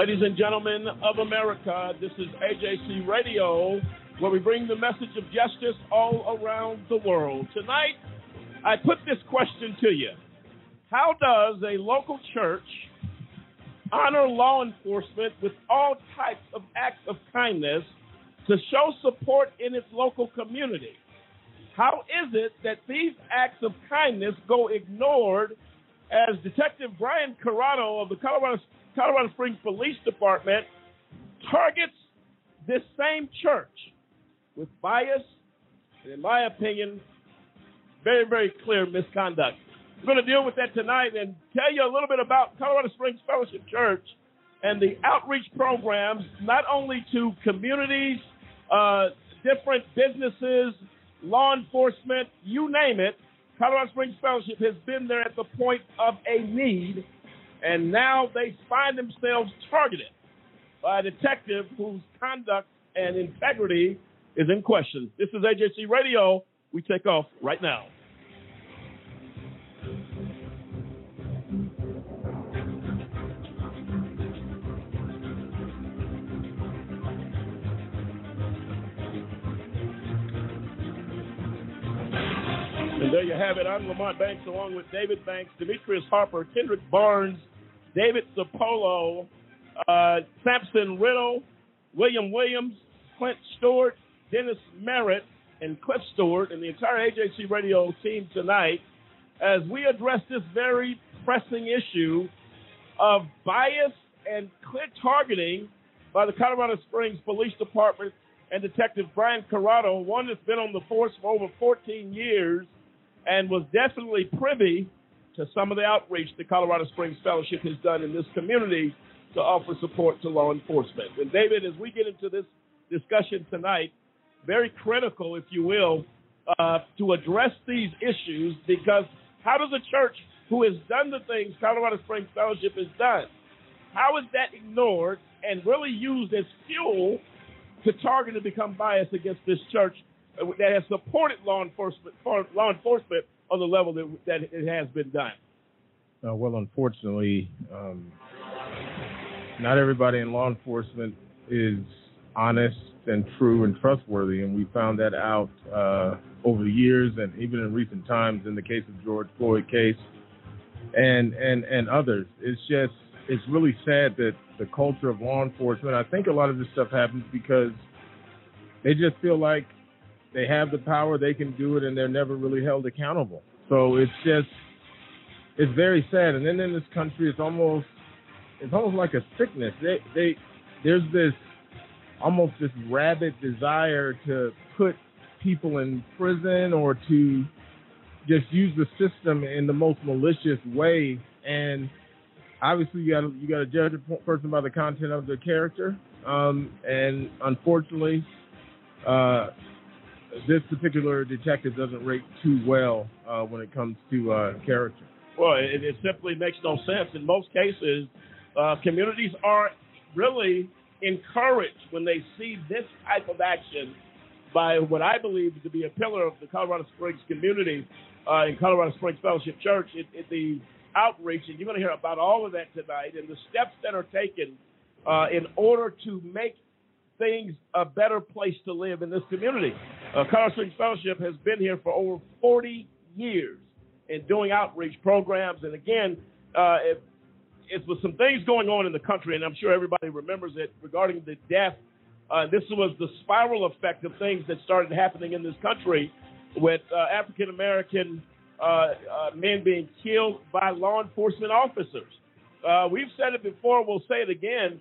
Ladies and gentlemen of America, this is AJC Radio, where we bring the message of justice all around the world. Tonight, I put this question to you How does a local church honor law enforcement with all types of acts of kindness to show support in its local community? How is it that these acts of kindness go ignored as Detective Brian Corrado of the Colorado, Colorado Springs Police Department targets this same church with bias and, in my opinion, very, very clear misconduct. We're going to deal with that tonight and tell you a little bit about Colorado Springs Fellowship Church and the outreach programs, not only to communities, uh, different businesses, law enforcement, you name it. Colorado Springs Fellowship has been there at the point of a need, and now they find themselves targeted by a detective whose conduct and integrity is in question. This is AJC Radio. We take off right now. And there you have it. I'm Lamont Banks along with David Banks, Demetrius Harper, Kendrick Barnes, David Sapolo, uh, Sampson Riddle, William Williams, Clint Stewart, Dennis Merritt, and Cliff Stewart, and the entire AJC radio team tonight as we address this very pressing issue of bias and clear targeting by the Colorado Springs Police Department and Detective Brian Corrado, one that's been on the force for over 14 years and was definitely privy to some of the outreach the Colorado Springs Fellowship has done in this community to offer support to law enforcement. And David, as we get into this discussion tonight, very critical, if you will, uh, to address these issues because how does a church who has done the things Colorado Springs Fellowship has done, how is that ignored and really used as fuel to target and become biased against this church that has supported law enforcement law enforcement on the level that, that it has been done? Uh, well, unfortunately, um, not everybody in law enforcement is honest and true and trustworthy, and we found that out uh, over the years, and even in recent times, in the case of George Floyd case, and and and others. It's just it's really sad that the culture of law enforcement. I think a lot of this stuff happens because they just feel like they have the power, they can do it, and they're never really held accountable. So it's just it's very sad. And then in this country, it's almost it's almost like a sickness. They they there's this almost this rabid desire to put people in prison or to just use the system in the most malicious way and obviously you got you got to judge a person by the content of their character um, and unfortunately uh, this particular detective doesn't rate too well uh, when it comes to uh, character well it, it, simply makes no sense in most cases uh, communities are really encouraged when they see this type of action by what I believe to be a pillar of the Colorado Springs community uh, in Colorado Springs Fellowship Church. It, it, the outreach, and you're going to hear about all of that tonight, and the steps that are taken uh, in order to make things a better place to live in this community. Uh, Colorado Springs Fellowship has been here for over 40 years in doing outreach programs, and again, uh, if it's with some things going on in the country, and I'm sure everybody remembers it regarding the death. Uh, this was the spiral effect of things that started happening in this country with uh, African American uh, uh, men being killed by law enforcement officers. Uh, we've said it before, we'll say it again.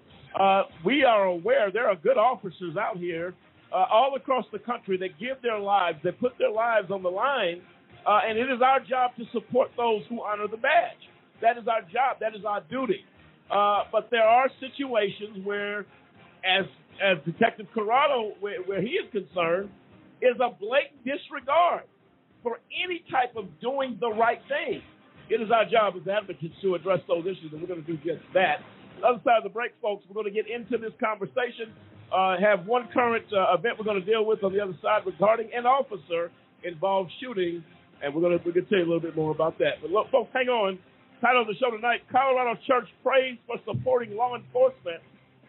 We are aware there are good officers out here all across the country that give their lives, that put their lives on the line, and it is our job to support those who honor the badge. That is our job. That is our duty. Uh, but there are situations where, as as Detective Corrado, where, where he is concerned, is a blatant disregard for any type of doing the right thing. It is our job as advocates to address those issues, and we're going to do just that. The other side of the break, folks, we're going to get into this conversation. Uh, have one current uh, event we're going to deal with on the other side regarding an officer involved shooting, and we're going to we're going to tell you a little bit more about that. But look, folks, hang on. Title of the show tonight Colorado Church prays for supporting law enforcement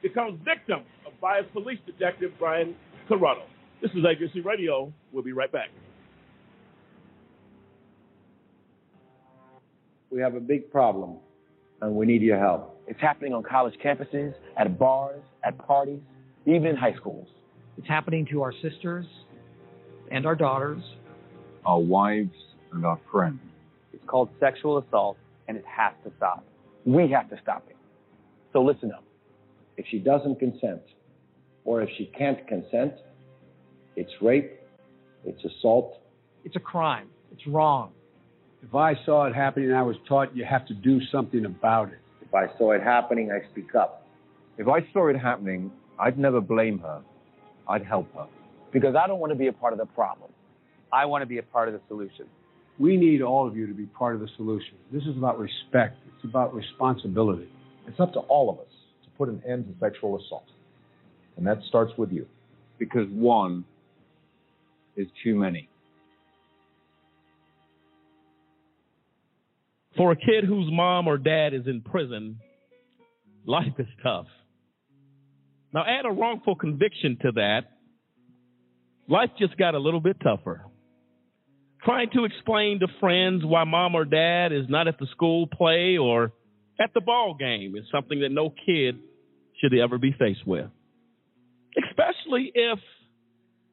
becomes victim of biased police detective Brian Corrado. This is AJC Radio. We'll be right back. We have a big problem, and we need your help. It's happening on college campuses, at bars, at parties, even in high schools. It's happening to our sisters and our daughters, our wives and our friends. It's called sexual assault, and it has to stop. We have to stop it. So listen up. If she doesn't consent, or if she can't consent, it's rape, it's assault. It's a crime. It's wrong. If I saw it happening, I was taught you have to do something about it. If I saw it happening, I speak up. If I saw it happening, I'd never blame her. I'd help her. Because I don't want to be a part of the problem. I want to be a part of the solution. We need all of you to be part of the solution. This is about respect. It's about responsibility. It's up to all of us to put an end to sexual assault. And that starts with you. Because one is too many. For a kid whose mom or dad is in prison, life is tough. Now, add a wrongful conviction to that, life just got a little bit tougher. Trying to explain to friends why mom or dad is not at the school play or at the ball game is something that no kid should ever be faced with. Especially if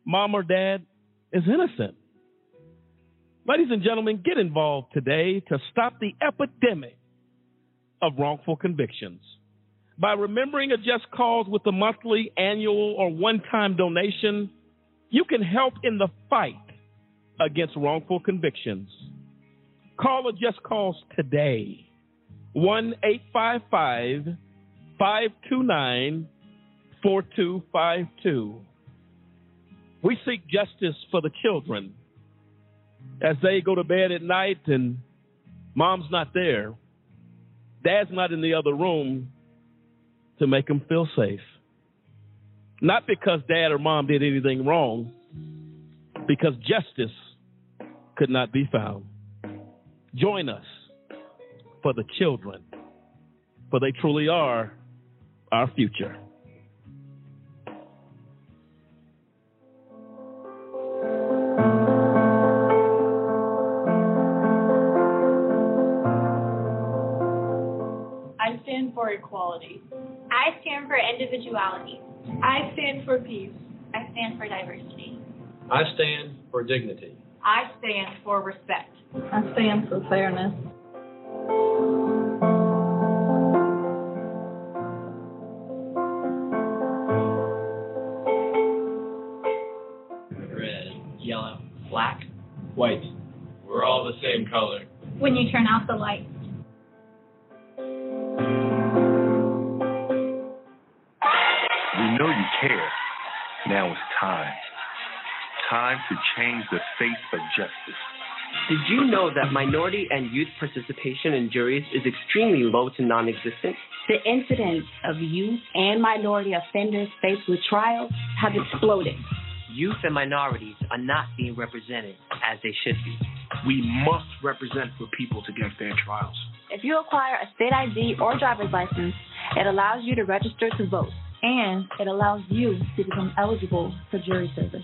mom or dad is innocent. Ladies and gentlemen, get involved today to stop the epidemic of wrongful convictions. By remembering a just cause with a monthly, annual, or one time donation, you can help in the fight against wrongful convictions. Call a just cause today. 1 855 529 4252. We seek justice for the children as they go to bed at night and mom's not there, dad's not in the other room to make them feel safe. Not because dad or mom did anything wrong, because justice could not be found. Join us for the children, for they truly are our future. I stand for equality. I stand for individuality. I stand for peace. I stand for diversity. I stand for dignity. I stand for respect. I stand for fairness. Red, yellow, black, white. We're all the same color. When you turn out the lights. To change the face of justice. Did you know that minority and youth participation in juries is extremely low to non existent? The incidence of youth and minority offenders faced with trials have exploded. Youth and minorities are not being represented as they should be. We must represent for people to get fair trials. If you acquire a state ID or driver's license, it allows you to register to vote, and it allows you to become eligible for jury service.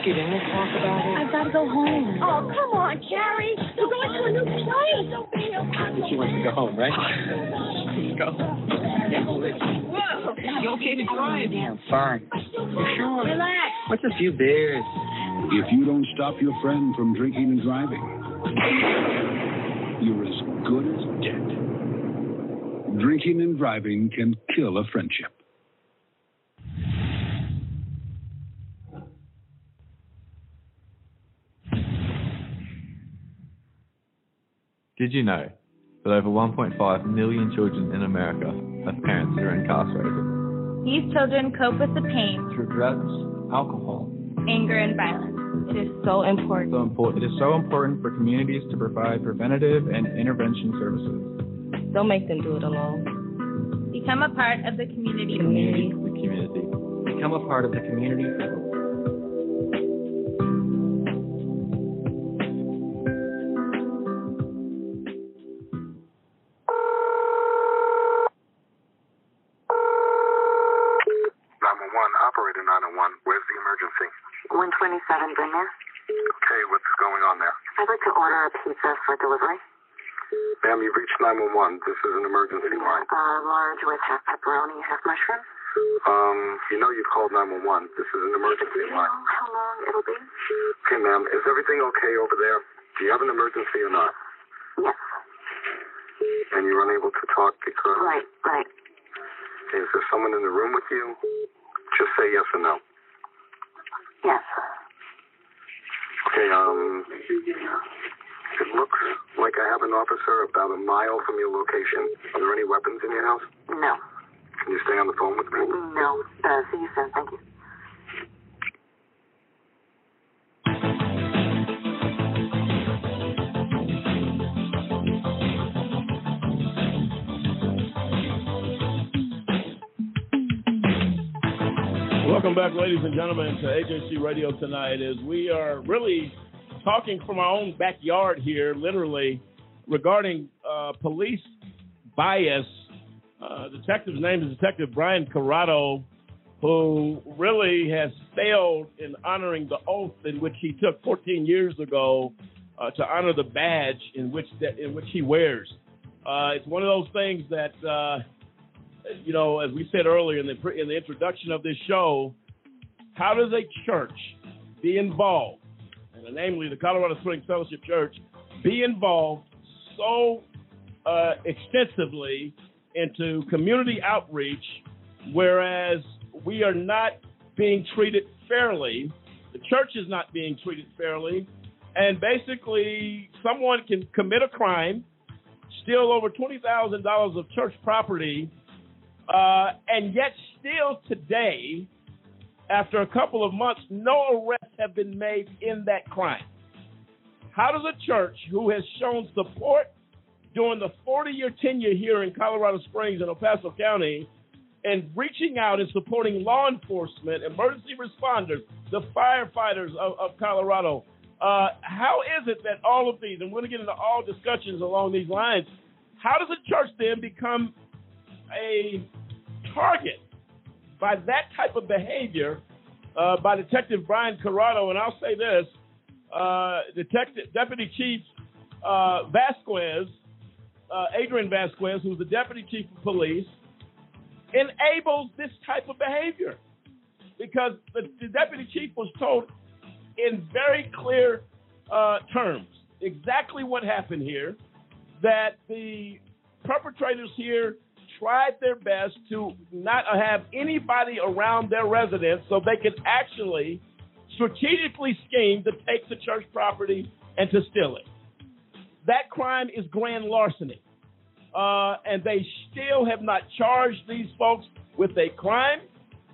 Just get in and talk about it. I've got to go home. Oh, come on, Carrie. We're going to a new place. She wants to go home, right? Let's go. You okay to drive? Fine. You sure? Relax. What's a few beers? If you don't stop your friend from drinking and driving, you're as good as dead. Drinking and driving can kill a friendship. Did you know that over 1.5 million children in America have parents that are incarcerated. These children cope with the pain Through drugs, alcohol, anger, and violence. It is so important. so important. It is so important for communities to provide preventative and intervention services. Don't make them do it alone. Become a part of the community. Community, the community. Become a part of the community. I'd like to order a pizza for delivery. Ma'am, you've reached nine-one-one. This is an emergency line. Uh, large with half pepperoni, half mushroom. Um, you know you've called nine-one-one. This is an emergency Do you know how long it'll be? Okay, ma'am, is everything okay over there? Do you have an emergency or not? Yes. And you're unable to talk because Right, right. is there someone in the room with you? Just say yes or no. Okay, um, it looks like I have an officer about a mile from your location. Are there any weapons in your house? No. Can you stay on the phone with me? No. Uh, see you soon. Thank you. Back, ladies and gentlemen, to AJC Radio tonight. As we are really talking from our own backyard here, literally regarding uh, police bias. Uh, detective's name is Detective Brian Corrado, who really has failed in honoring the oath in which he took 14 years ago uh, to honor the badge in which that, in which he wears. Uh, it's one of those things that uh, you know, as we said earlier in the in the introduction of this show, how does a church be involved, and namely the Colorado Springs Fellowship Church, be involved so uh, extensively into community outreach, whereas we are not being treated fairly, the church is not being treated fairly, and basically someone can commit a crime, steal over twenty thousand dollars of church property uh, and yet, still today, after a couple of months, no arrests have been made in that crime. How does a church who has shown support during the 40 year tenure here in Colorado Springs and El Paso County and reaching out and supporting law enforcement, emergency responders, the firefighters of, of Colorado, uh, how is it that all of these, and we're going to get into all discussions along these lines, how does a church then become a target by that type of behavior uh, by Detective Brian Corrado. And I'll say this uh, Detective Deputy Chief uh, Vasquez, uh, Adrian Vasquez, who's the Deputy Chief of Police, enables this type of behavior because the, the Deputy Chief was told in very clear uh, terms exactly what happened here that the perpetrators here tried their best to not have anybody around their residence so they could actually strategically scheme to take the church property and to steal it. That crime is grand larceny. Uh, and they still have not charged these folks with a crime,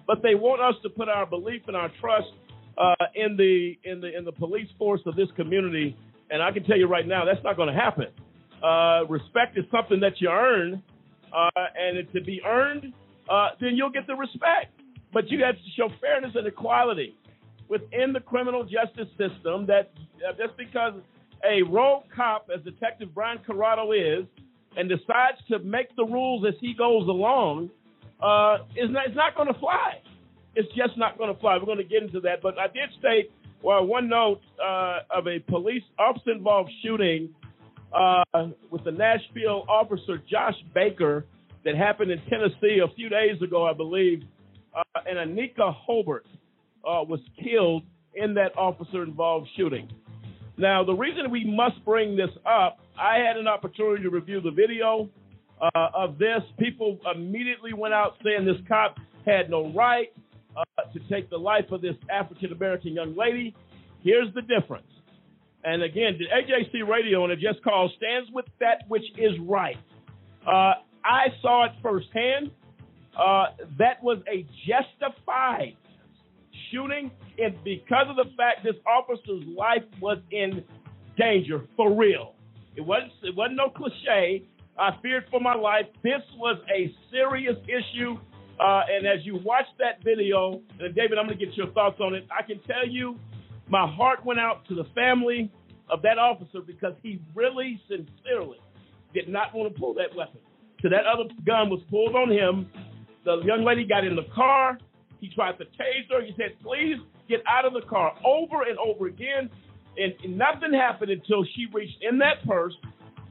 but they want us to put our belief and our trust uh, in the in the in the police force of this community. And I can tell you right now, that's not going to happen. Uh, respect is something that you earn, uh, and to be earned, uh, then you'll get the respect. But you have to show fairness and equality within the criminal justice system. That uh, just because a rogue cop, as Detective Brian Corrado is, and decides to make the rules as he goes along, uh, is not, it's not going to fly. It's just not going to fly. We're going to get into that. But I did state, well, one note uh, of a police officer involved shooting uh, with the Nashville officer Josh Baker that happened in Tennessee a few days ago, I believe. Uh, and Anika Holbert uh, was killed in that officer involved shooting. Now, the reason we must bring this up, I had an opportunity to review the video uh, of this. People immediately went out saying this cop had no right uh, to take the life of this African American young lady. Here's the difference And again, the AJC radio and A Just Cause stands with that which is right. Uh, I saw it firsthand. Uh, that was a justified shooting, and because of the fact this officer's life was in danger for real. It wasn't. It wasn't no cliche. I feared for my life. This was a serious issue. Uh, and as you watch that video, and David, I'm going to get your thoughts on it. I can tell you, my heart went out to the family of that officer because he really, sincerely did not want to pull that weapon. So that other gun was pulled on him. The young lady got in the car. He tried to tase her. He said, "Please get out of the car," over and over again. And, nothing happened until she reached in that purse,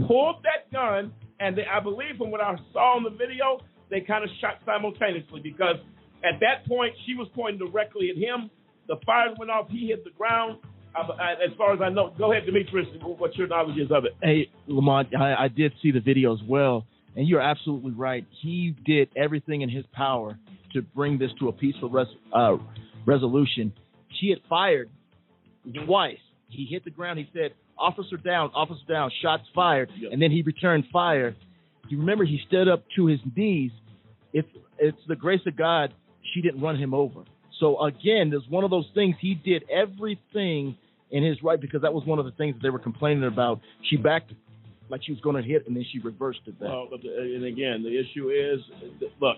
pulled that gun, and they, I believe from what I saw in the video, they kind of shot simultaneously because at that point she was pointing directly at him. The fires went off. He hit the ground. I, as far as I know, go ahead, Demetrius. What your knowledge is of it? Hey, Lamont, I, I did see the video as well, and you're absolutely right. He did everything in his power to bring this to a peaceful res, uh, resolution. She had fired twice. He hit the ground. He said, "Officer down, officer down." Shots fired, Yep. and then he returned fire. You remember he stood up to his knees. It's it's the grace of God. She didn't run him over. So again, there's one of those things. He did everything in his right because that was one of the things that they were complaining about. She backed like she was going to hit, and then she reversed it back. Well, the, and again, the issue is, look,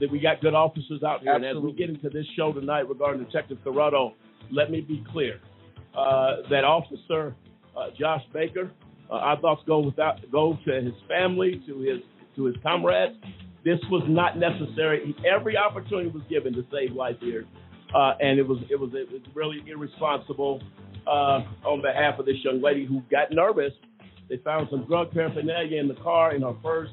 that we got good officers out here, and as we get into this show tonight regarding Detective Corrado, let me be clear: uh, that officer, uh, Josh Baker, uh, our thoughts go without go to his family, to his to his comrades. This was not necessary. Every opportunity was given to save life here, uh, and it was it was it was really irresponsible uh, on behalf of this young lady who got nervous. They found some drug paraphernalia in the car in her purse,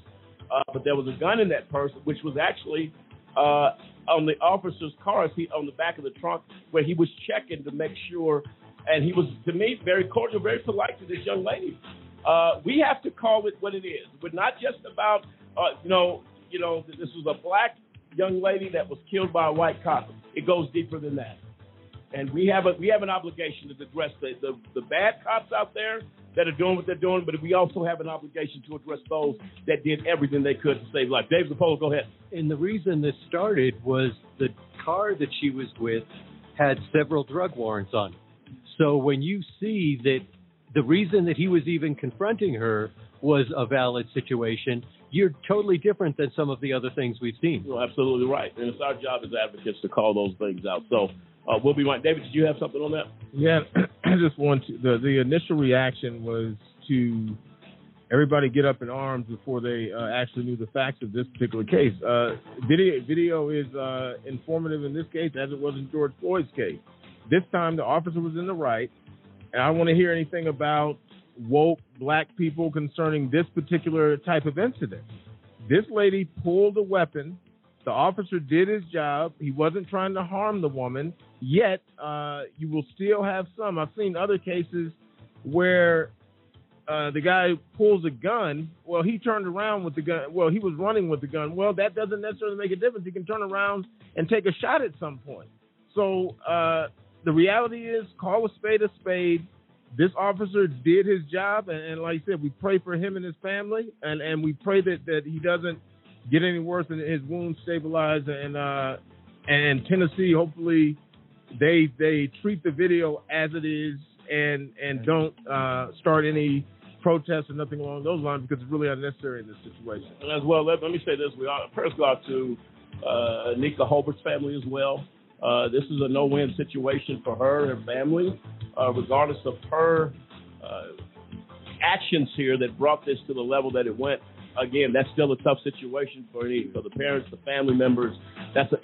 uh, but there was a gun in that purse, which was actually uh, on the officer's car seat on the back of the trunk, where he was checking to make sure. And he was, to me, very cordial, very polite to this young lady. Uh, we have to call it what it is. We're not just about, uh, you know, you know, that this was a black young lady that was killed by a white cop. It goes deeper than that. And we have a we have an obligation to address the, the, the bad cops out there that are doing what they're doing, but we also have an obligation to address those that did everything they could to save life. Dave Zapolo, go ahead. And the reason this started was the car that she was with had several drug warrants on it. So when you see that the reason that he was even confronting her was a valid situation, you're totally different than some of the other things we've seen. You're absolutely right. And it's our job as advocates to call those things out. So uh, we'll be right. David, did you have something on that? Yeah, I just want to. The, the initial reaction was to everybody get up in arms before they uh, actually knew the facts of this particular case. Uh, video video is uh, informative in this case as it was in George Floyd's case. This time the officer was in the right, and I don't want to hear anything about woke black people concerning this particular type of incident. This lady pulled a weapon. The officer did his job. He wasn't trying to harm the woman. Yet, uh, you will still have some. I've seen other cases where uh, the guy pulls a gun. Well, he turned around with the gun. Well, he was running with the gun. Well, that doesn't necessarily make a difference. He can turn around and take a shot at some point. So uh, the reality is, call a spade a spade. This officer did his job, and, and like I said, we pray for him and his family, and, and we pray that, that he doesn't get any worse and his wounds stabilize. And uh, and Tennessee, hopefully, they they treat the video as it is and and don't uh, start any protests or nothing along those lines because it's really unnecessary in this situation. And as well, let, let me say this: we are prayers go out to uh, Nika Holbert's family as well. Uh, this is a no-win situation for her and her family, uh, regardless of her uh, actions here that brought this to the level that it went. Again, that's still a tough situation for any for the parents, the family members. That's a,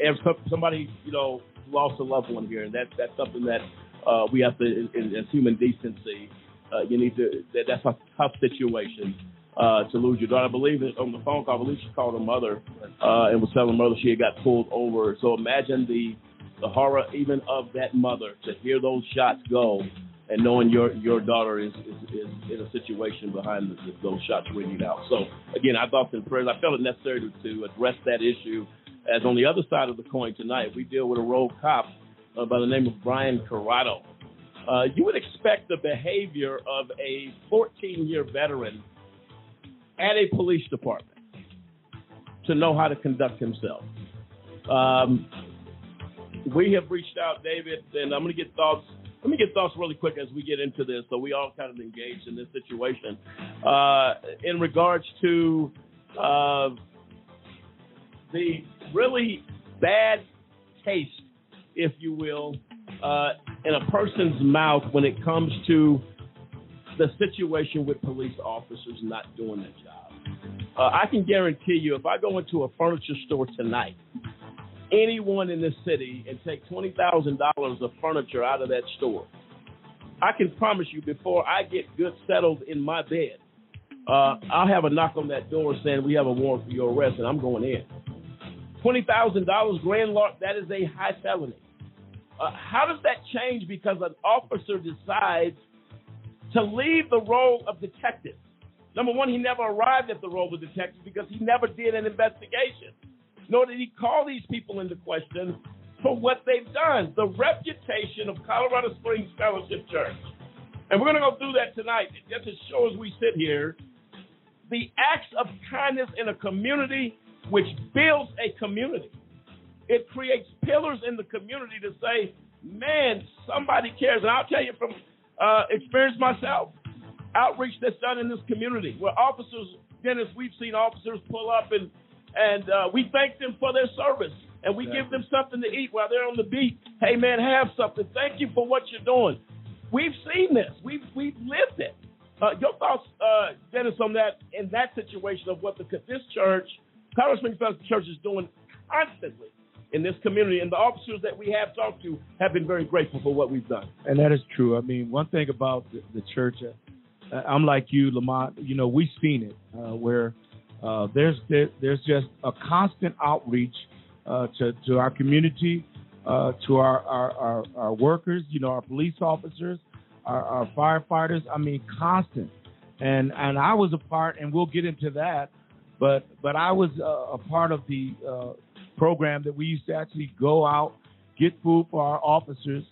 somebody you know lost a loved one here, and that that's something that uh, we have to, in, in, as human decency, uh, you need to. That, that's a tough situation uh, to lose your daughter. I believe it on the phone call. I believe she called her mother uh, and was telling her mother she had got pulled over. So imagine the the horror even of that mother to hear those shots go and knowing your your daughter is is, is in a situation behind the, those shots ringing out. So again, I thought in prayers. I felt it necessary to, to address that issue. As on the other side of the coin tonight, we deal with a rogue cop uh, by the name of Brian Corrado. uh, you would expect the behavior of a 14 year veteran at a police department to know how to conduct himself. Um, we have reached out, David, and I'm going to get thoughts. Let me get thoughts really quick as we get into this, so we all kind of engaged in this situation. Uh, in regards to uh, the really bad taste, if you will, uh, in a person's mouth when it comes to the situation with police officers not doing their job. Uh, I can guarantee you, if I go into a furniture store tonight, anyone in this city, and take twenty thousand dollars of furniture out of that store, I can promise you, before I get good settled in my bed, uh, I'll have a knock on that door saying we have a warrant for your arrest, and I'm going in. Twenty thousand dollars, grand lark, that is a high felony. Uh, how does that change because an officer decides to leave the role of detective? Number one, he never arrived at the role of detective because he never did an investigation, nor did he call these people into question for what they've done. The reputation of Colorado Springs Fellowship Church. And we're going to go through that tonight, just to show as we sit here the acts of kindness in a community which builds a community. It creates pillars in the community to say, man, somebody cares. And I'll tell you from uh, experience myself, outreach that's done in this community where officers, Dennis, we've seen officers pull up and and uh, we thank them for their service and we give them something to eat while they're on the beat. Hey man, have something. Thank you for what you're doing. We've seen this. We've we've lived it. Uh, your thoughts, uh, Dennis, on that in that situation of what the this church, Colorado Springs Church, is doing constantly in this community, and the officers that we have talked to have been very grateful for what we've done. And that is true. I mean, one thing about the, the church, uh, I'm like you, Lamont. You know, we've seen it uh, where uh, there's there, there's just a constant outreach uh, to to our community, uh, to our, our, our our workers. You know, our police officers, our, our firefighters. I mean, constant. And and I was a part, and we'll get into that. But but I was a, a part of the uh, program that we used to actually go out, get food for our officers,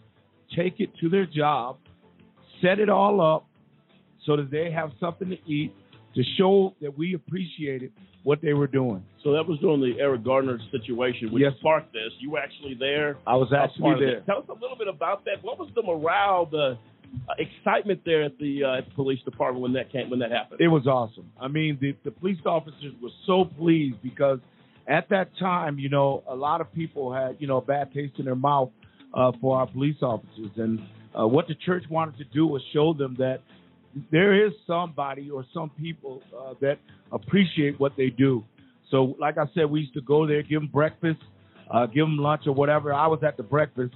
take it to their job, set it all up so that they have something to eat to show that we appreciated what they were doing. So that was during the Eric Gardner situation, which Yes. sparked this. You were actually there. I was actually there. Tell us a little bit about that. What was the morale, the uh, excitement there at the uh, at the police department when that came when that happened? It was awesome. I mean, the, the police officers were so pleased because at that time, you know, a lot of people had, you know, a bad taste in their mouth uh, for our police officers. And uh, what the church wanted to do was show them that there is somebody or some people uh, that appreciate what they do. So, like I said, we used to go there, give them breakfast, uh, give them lunch or whatever. I was at the breakfast,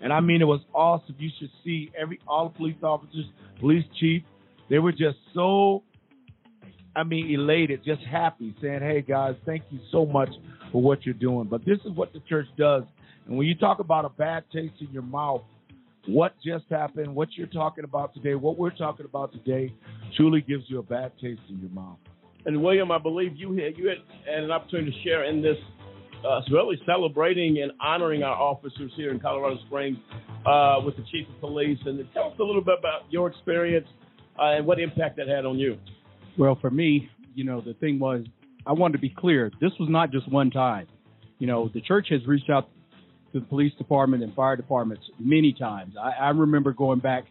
and I mean, it was awesome. You should see every all the police officers, police chief. They were just so, I mean, elated, just happy, saying, "Hey guys, thank you so much for what you're doing." But this is what the church does. And when you talk about a bad taste in your mouth, what just happened, what you're talking about today, what we're talking about today, truly gives you a bad taste in your mouth. And William, I believe you had you had, had an opportunity to share in this, uh, really celebrating and honoring our officers here in Colorado Springs uh, with the chief of police. And tell us a little bit about your experience uh, and what impact that had on you. Well, for me, you know, the thing was, I wanted to be clear. This was not just one time. You know, the church has reached out to the police department and fire departments many times. I, I remember going back,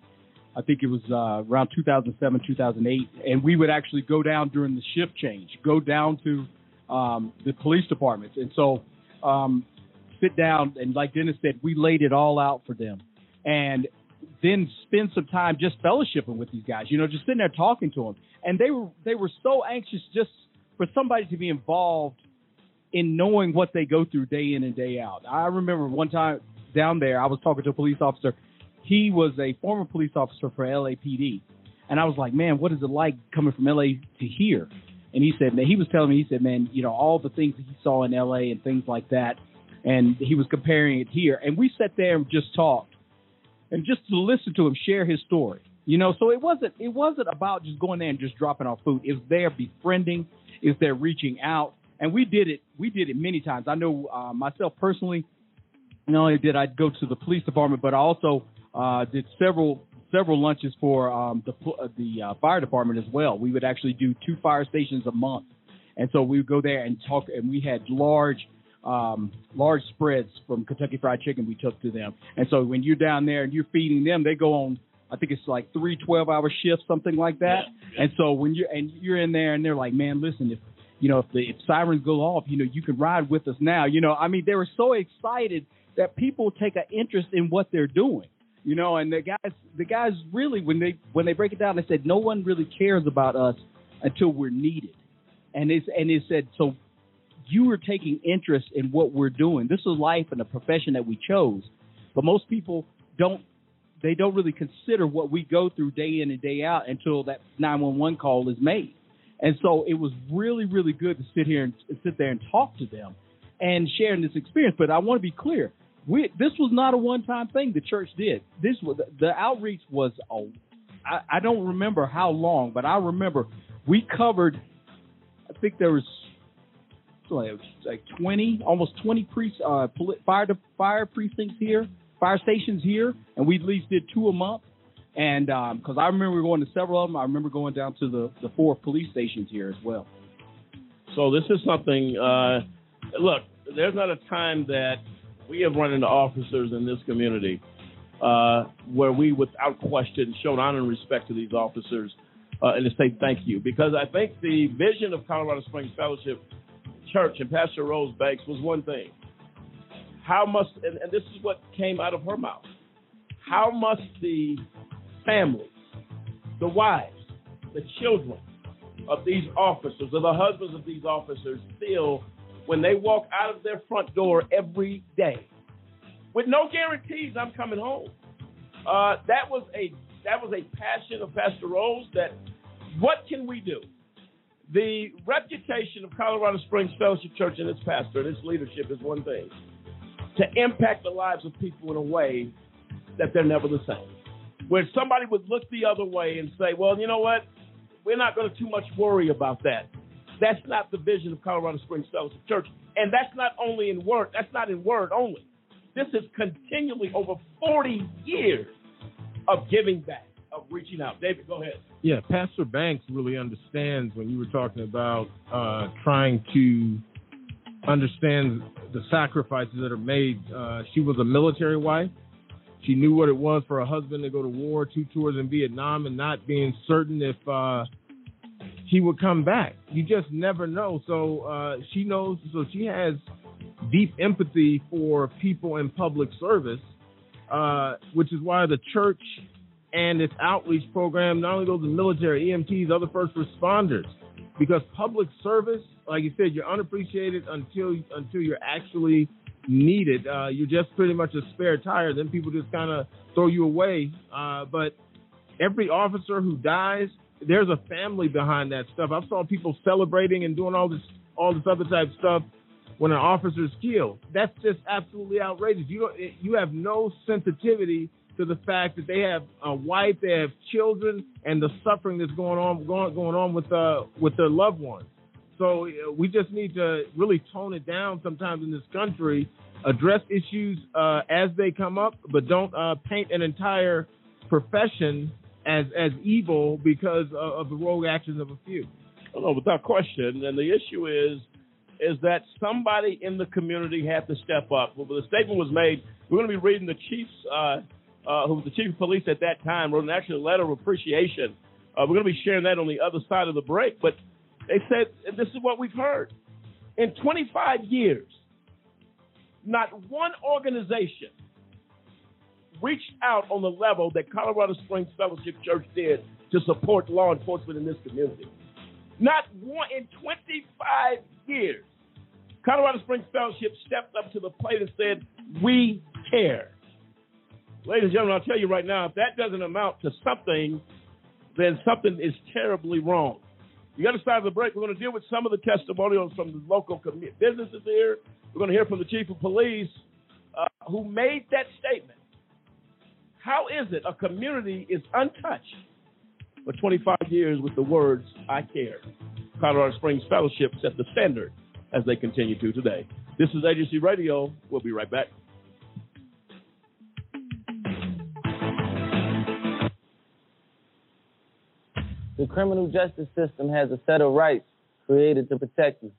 I think it was uh, around 2007, 2008, and we would actually go down during the shift change, go down to um, the police departments. And so, um, sit down, and like Dennis said, we laid it all out for them. And then spend some time just fellowshipping with these guys, you know, just sitting there talking to them. And they were they were so anxious just for somebody to be involved in knowing what they go through day in and day out. I remember one time down there, I was talking to a police officer. He was a former police officer for LAPD, and I was like, "Man, what is it like coming from LA to here?" And he said, "Man, he was telling me, he said, man, you know, all the things that he saw in LA and things like that, and he was comparing it here. And we sat there and just talked, and just to listen to him share his story, you know. So it wasn't it wasn't about just going there and just dropping off food. It was there befriending, is there reaching out, and we did it. We did it many times. I know uh, myself personally. Not only did I go to the police department, but I also uh, did several several lunches for um, the uh, the uh, fire department as well. We would actually do two fire stations a month, and so we would go there and talk. And we had large um, large spreads from Kentucky Fried Chicken we took to them. And so when you're down there and you're feeding them, they go on. I think it's like three 12 hour shifts, something like that. And so when you're and you're in there and they're like, man, listen, if you know if the if sirens go off, you know you can ride with us now. You know, I mean they were so excited that people take an interest in what they're doing. You know, and the guys the guys really when they when they break it down, they said no one really cares about us until we're needed. And it's and it said so you were taking interest in what we're doing. This is life and a profession that we chose. But most people don't they don't really consider what we go through day in and day out until that 911 call is made. And so it was really, really good to sit here and sit there and talk to them and sharing this experience. But I want to be clear, we, this was not a one-time thing the church did. This was the outreach was a, I, I don't remember how long, but I remember we covered. I think there was like, like 20, almost 20 pre, uh, fire fire precincts here, fire stations here, and we at least did two a month. And because I remember going to several of them, I remember going down to the the four police stations here as well. So this is something. Uh, look, there's not a time that we have run into officers in this community uh, where we, without question, showed honor and respect to these officers uh, and to say thank you. Because I think the vision of Colorado Springs Fellowship Church and Pastor Rose Banks was one thing. How must, and, and this is what came out of her mouth, how must the families, the wives, the children of these officers, or the husbands of these officers feel when they walk out of their front door every day with no guarantees I'm coming home. Uh, that was a that was a passion of Pastor Rose. That what can we do? The reputation of Colorado Springs Fellowship Church and its pastor and its leadership is one thing: to impact the lives of people in a way that they're never the same. Where somebody would look the other way and say, "Well, you know what? We're not going to too much worry about that." That's not the vision of Colorado Springs Fellowship Church. And that's not only in word, that's not in word only. This is continually over 40 years of giving back, of reaching out. David, go ahead. Yeah, Pastor Banks really understands when you were talking about uh, trying to understand the sacrifices that are made. Uh, she was a military wife. She knew what it was for a husband to go to war, two tours in Vietnam, and not being certain if uh, he would come back. You just never know. So uh, she knows. So she has deep empathy for people in public service, uh, which is why the church and its outreach program not only goes to military, EMTs, other first responders, because public service, like you said, you're unappreciated until until you're actually needed. Uh, you're just pretty much a spare tire. Then people just kind of throw you away. Uh, but every officer who dies, there's a family behind that stuff. I've saw people celebrating and doing all this all this other type of stuff when an officer's killed. That's just absolutely outrageous. You don't, you have no sensitivity to the fact that they have a wife, they have children, and the suffering that's going on going going on with uh with their loved ones. So uh, we just need to really tone it down sometimes in this country, address issues uh, as they come up, but don't uh, paint an entire profession as as evil because of, of the rogue actions of a few. Oh, no, without question. And the issue is is that somebody in the community had to step up. Well, the statement was made. We're going to be reading the chief's, uh, uh, who was the chief of police at that time, wrote an actual letter of appreciation. Uh, we're going to be sharing that on the other side of the break. But they said, and this is what we've heard. In 25 years, not one organization reached out on the level that Colorado Springs Fellowship Church did to support law enforcement in this community. Not one in 25 years. Colorado Springs Fellowship stepped up to the plate and said, We care. Ladies and gentlemen, I'll tell you right now, if that doesn't amount to something, then something is terribly wrong. The other side of the break, we're going to deal with some of the testimonials from the local businesses here. We're going to hear from the chief of police uh, who made that statement. How is it a community is untouched for 25 years with the words, I care? Colorado Springs Fellowship set the standard as they continue to today. This is AJC Radio. We'll be right back. Criminal justice system has a set of rights created to protect you.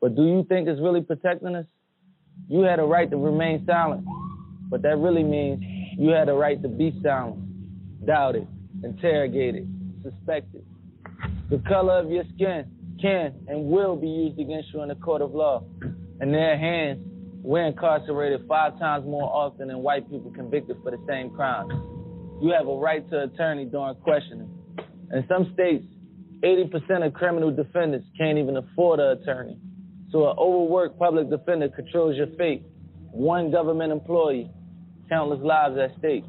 But do you think it's really protecting us? You had a right to remain silent, but that really means you had a right to be silent, doubted, interrogated, suspected. The color of your skin can and will be used against you in the court of law. In their hands, we're incarcerated five times more often than white people convicted for the same crimes. You have a right to attorney during questioning. In some states, 80% of criminal defendants can't even afford an attorney. So an overworked public defender controls your fate. One government employee, countless lives at stake.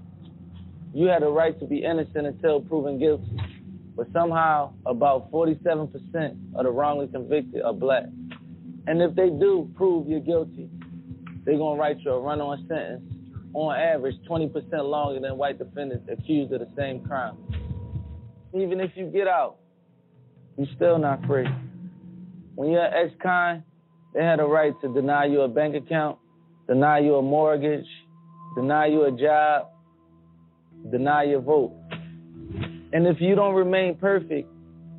You had a right to be innocent until proven guilty. But somehow, about 47% of the wrongly convicted are black. And if they do prove you're guilty, they're going to write you a run on sentence, on average, 20% longer than white defendants accused of the same crime. Even if you get out, you're still not free. When you're an ex con, they had a right to deny you a bank account, deny you a mortgage, deny you a job, deny your vote. And if you don't remain perfect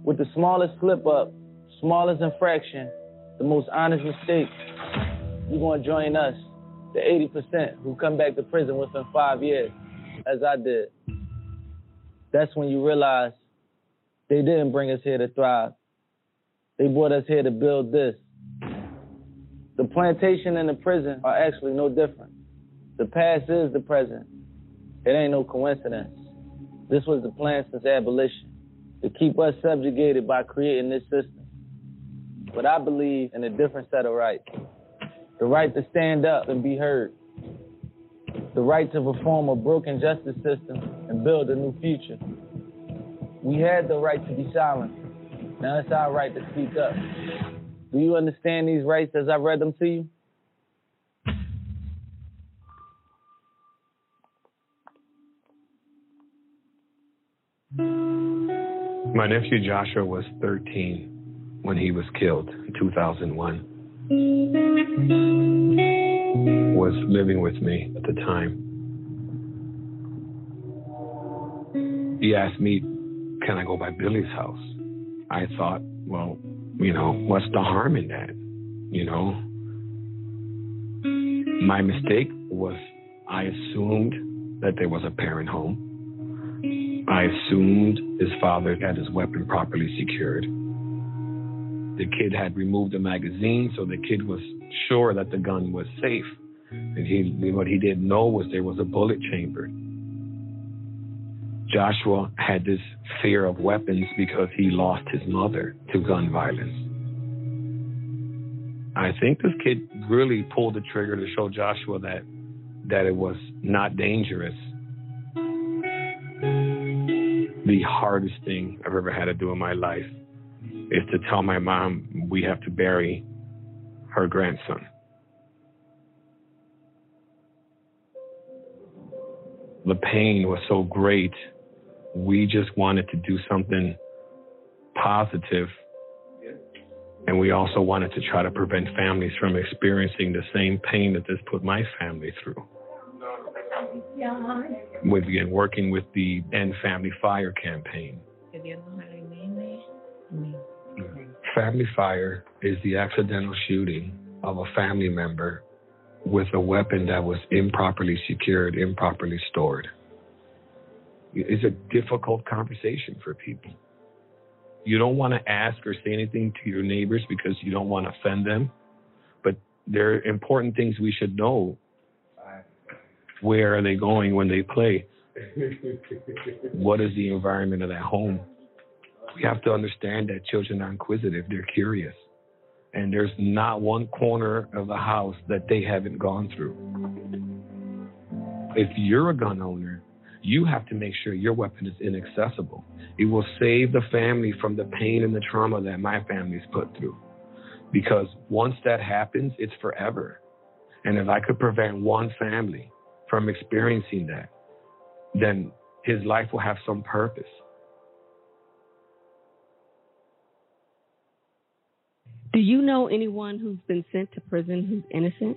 with the smallest slip up, smallest infraction, the most honest mistake, you're going to join us, the 80% who come back to prison within five years, as I did. That's when you realize they didn't bring us here to thrive. They brought us here to build this. The plantation and the prison are actually no different. The past is the present. It ain't no coincidence. This was the plan since abolition to keep us subjugated by creating this system. But I believe in a different set of rights the right to stand up and be heard, the right to reform a broken justice system and build a new future. We had the right to be silent. Now it's our right to speak up. Do you understand these rights as I read them to you? My nephew Joshua was 13 when he was killed in 2001. Was living with me at the time. He asked me, Can I go by Billy's house? I thought, well, you know, what's the harm in that? You know? My mistake was I assumed that there was a parent home. I assumed his father had his weapon properly secured. The kid had removed the magazine, so the kid was sure that the gun was safe. And he, what he didn't know was there was a bullet chamber. Joshua had this fear of weapons because he lost his mother to gun violence. I think this kid really pulled the trigger to show Joshua that that it was not dangerous. The hardest thing I've ever had to do in my life is to tell my mom we have to bury her grandson. The pain was so great, we just wanted to do something positive, and we also wanted to try to prevent families from experiencing the same pain that this put my family through. We began working with the End Family Fire campaign. Family fire is the accidental shooting of a family member with a weapon that was improperly secured, improperly stored. It's a difficult conversation for people. You don't want to ask or say anything to your neighbors because you don't want to offend them, but there are important things we should know. Where are they going when they play? what is the environment of that home? we have to understand that children are inquisitive, they're curious. And there's not one corner of the house that they haven't gone through. If you're a gun owner, you have to make sure your weapon is inaccessible. It will save the family from the pain and the trauma that my family's put through. Because once that happens, it's forever. And if I could prevent one family from experiencing that, then his life will have some purpose. Do you know anyone who's been sent to prison who's innocent?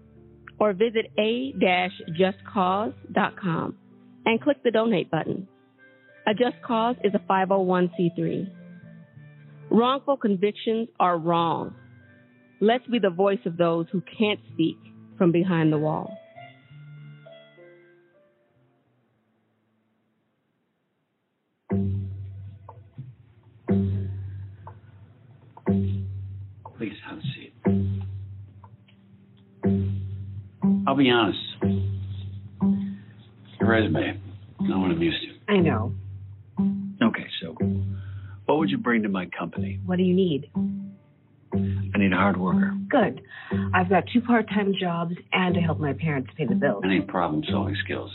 or visit a-justcause.com and click the donate button. A Just Cause is a 501c3. Wrongful convictions are wrong. Let's be the voice of those who can't speak from behind the wall. Please have a seat. I'll be honest. Your resume, not what I'm used to. I know. Okay, so what would you bring to my company? What do you need? I need a hard worker. Good. I've got two part time jobs and to help my parents pay the bills. I need problem solving skills.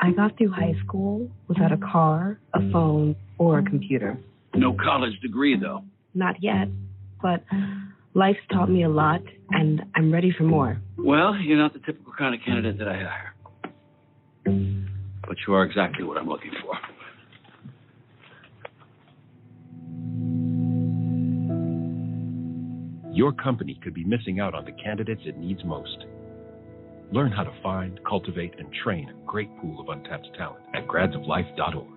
I got through high school without a car, a phone, or a computer. No college degree, though. Not yet, but life's taught me a lot and I'm ready for more. Well, you're not the typical kind of candidate that I hire. But you are exactly what I'm looking for. Your company could be missing out on the candidates it needs most. Learn how to find, cultivate, and train a great pool of untapped talent at gradsoflife.org.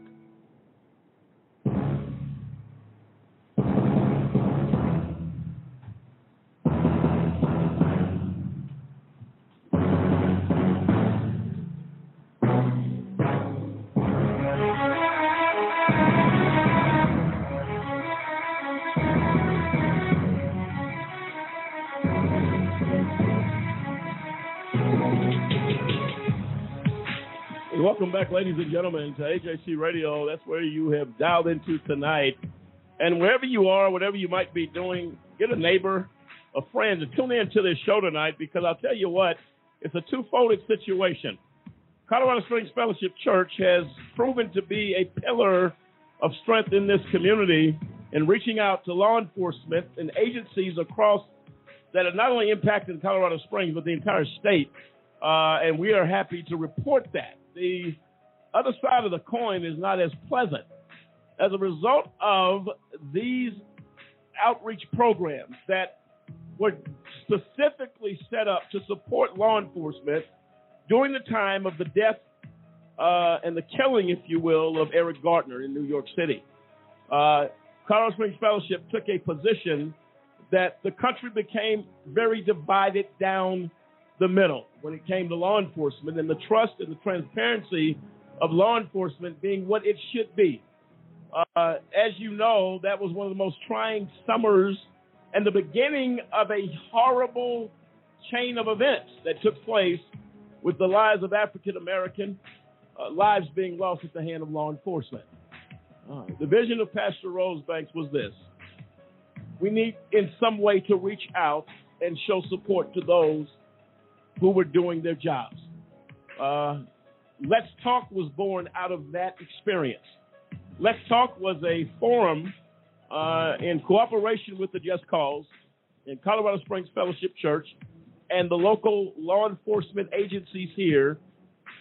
back, ladies and gentlemen, to AJC Radio. That's where you have dialed into tonight. And wherever you are, whatever you might be doing, get a neighbor, a friend, to tune in to this show tonight because I'll tell you what, it's a two-folded situation. Colorado Springs Fellowship Church has proven to be a pillar of strength in this community in reaching out to law enforcement and agencies across that are not only impacting Colorado Springs, but the entire state. Uh, and we are happy to report that. The other side of the coin is not as pleasant. As a result of these outreach programs that were specifically set up to support law enforcement during the time of the death uh, and the killing, if you will, of Eric Gardner in New York City. Uh, Colorado Springs Fellowship took a position that the country became very divided down the middle when it came to law enforcement and the trust and the transparency of law enforcement being what it should be. Uh, as you know, that was one of the most trying summers and the beginning of a horrible chain of events that took place with the lives of African American uh, lives being lost at the hand of law enforcement. Uh, the vision of Pastor Rose Banks was this we need, in some way, to reach out and show support to those who were doing their jobs. Uh, Let's Talk was born out of that experience. Let's Talk was a forum uh, in cooperation with the Just Cause in Colorado Springs Fellowship Church and the local law enforcement agencies here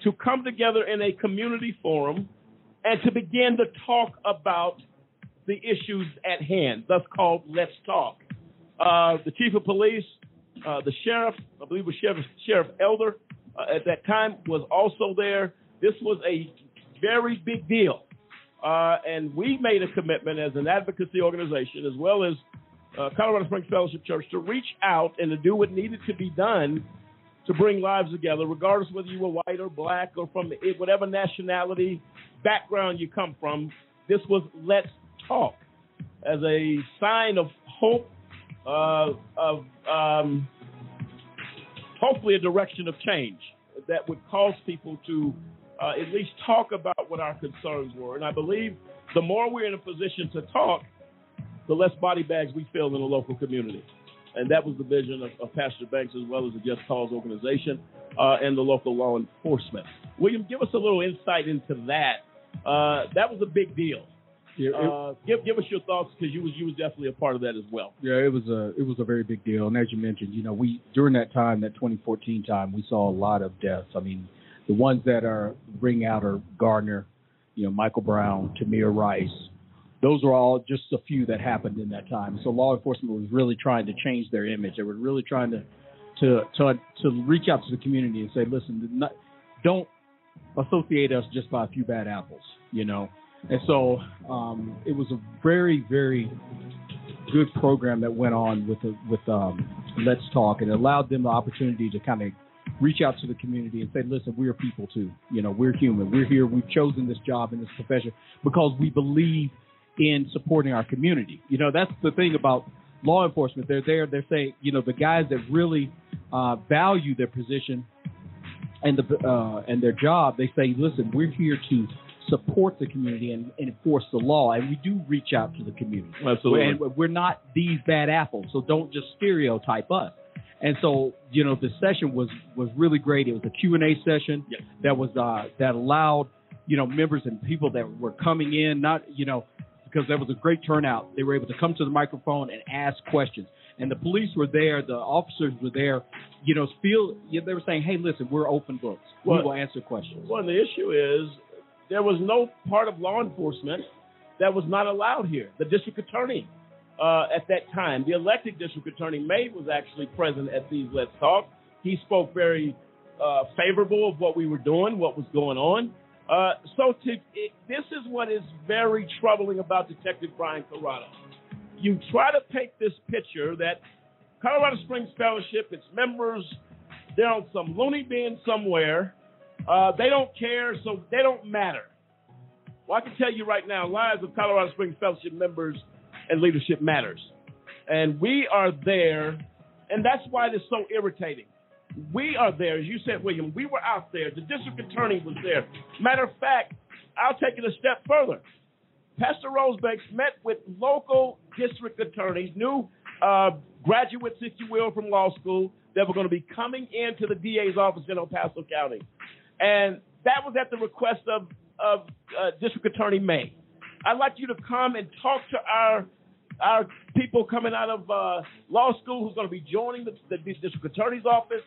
to come together in a community forum and to begin to talk about the issues at hand, thus called Let's Talk. Uh, the chief of police, uh, the sheriff, I believe it was Sheriff, sheriff Elder uh, at that time, was also there. This was a very big deal. Uh, and we made a commitment as an advocacy organization, as well as uh, Colorado Springs Fellowship Church, to reach out and to do what needed to be done to bring lives together, regardless whether you were white or black or from whatever nationality background you come from. This was Let's Talk as a sign of hope, uh, of um, hopefully a direction of change that would cause people to uh, at least talk about what our concerns were. And I believe the more we're in a position to talk, the less body bags we feel in the local community. And that was the vision of, of Pastor Banks as well as the Just Cause organization uh, and the local law enforcement. William, give us a little insight into that. Uh, that was a big deal. Yeah, it- uh, give give us your thoughts because you was you was definitely a part of that as well. Yeah, it was a it was a very big deal, and as you mentioned, you know, we during that time, that 2014 time, we saw a lot of deaths. I mean, the ones that are ring out are Gardner, you know, Michael Brown, Tamir Rice. Those were all just a few that happened in that time. So law enforcement was really trying to change their image. They were really trying to to to to reach out to the community and say, listen, not, don't associate us just by a few bad apples, you know. And so um, it was a very, very good program that went on with the, with um, Let's Talk, and it allowed them the opportunity to kind of reach out to the community and say, listen, we're people too. You know, we're human. We're here. We've chosen this job and this profession because we believe in supporting our community. You know, that's the thing about law enforcement. They're there. They're saying, you know, the guys that really uh, value their position and the uh, and their job, they say, listen, we're here to support the community and, and enforce the law, and we do reach out to the community. Absolutely. And we're not these bad apples, so don't just stereotype us. And so, you know, the session was was really great. It was a Q and A session that was uh, that allowed you know members and people that were coming in, not you know, because there was a great turnout. They were able to come to the microphone and ask questions. And the police were there, the officers were there, you know, feel they were saying, "Hey, listen, we're open books. Well- we will answer questions." Well, the issue is there was no part of law enforcement that was not allowed here. The district attorney uh, at that time, the elected district attorney May was actually present at these Let's Talk. He spoke very uh, favorable of what we were doing, what was going on. Uh, so to, it, this is what is very troubling about Detective Brian Corrado. You try to paint this picture that Colorado Springs Fellowship, its members, they're on some loony bin somewhere. Uh, they don't care, so they don't matter. Well, I can tell you right now, lives of Colorado Springs Fellowship members and leadership matters. And we are there, and that's why it's so irritating. We are there, as you said, William. We were out there. The district attorney was there. Matter of fact, I'll take it a step further. Pastor Rose Banks met with local district attorneys, new uh, graduates, if you will, from law school that were going to be coming into the DA's office in El Paso County. And that was at the request of, of uh, District Attorney May. I'd like you to come and talk to our our people coming out of uh, law school who's going to be joining the, the district attorney's office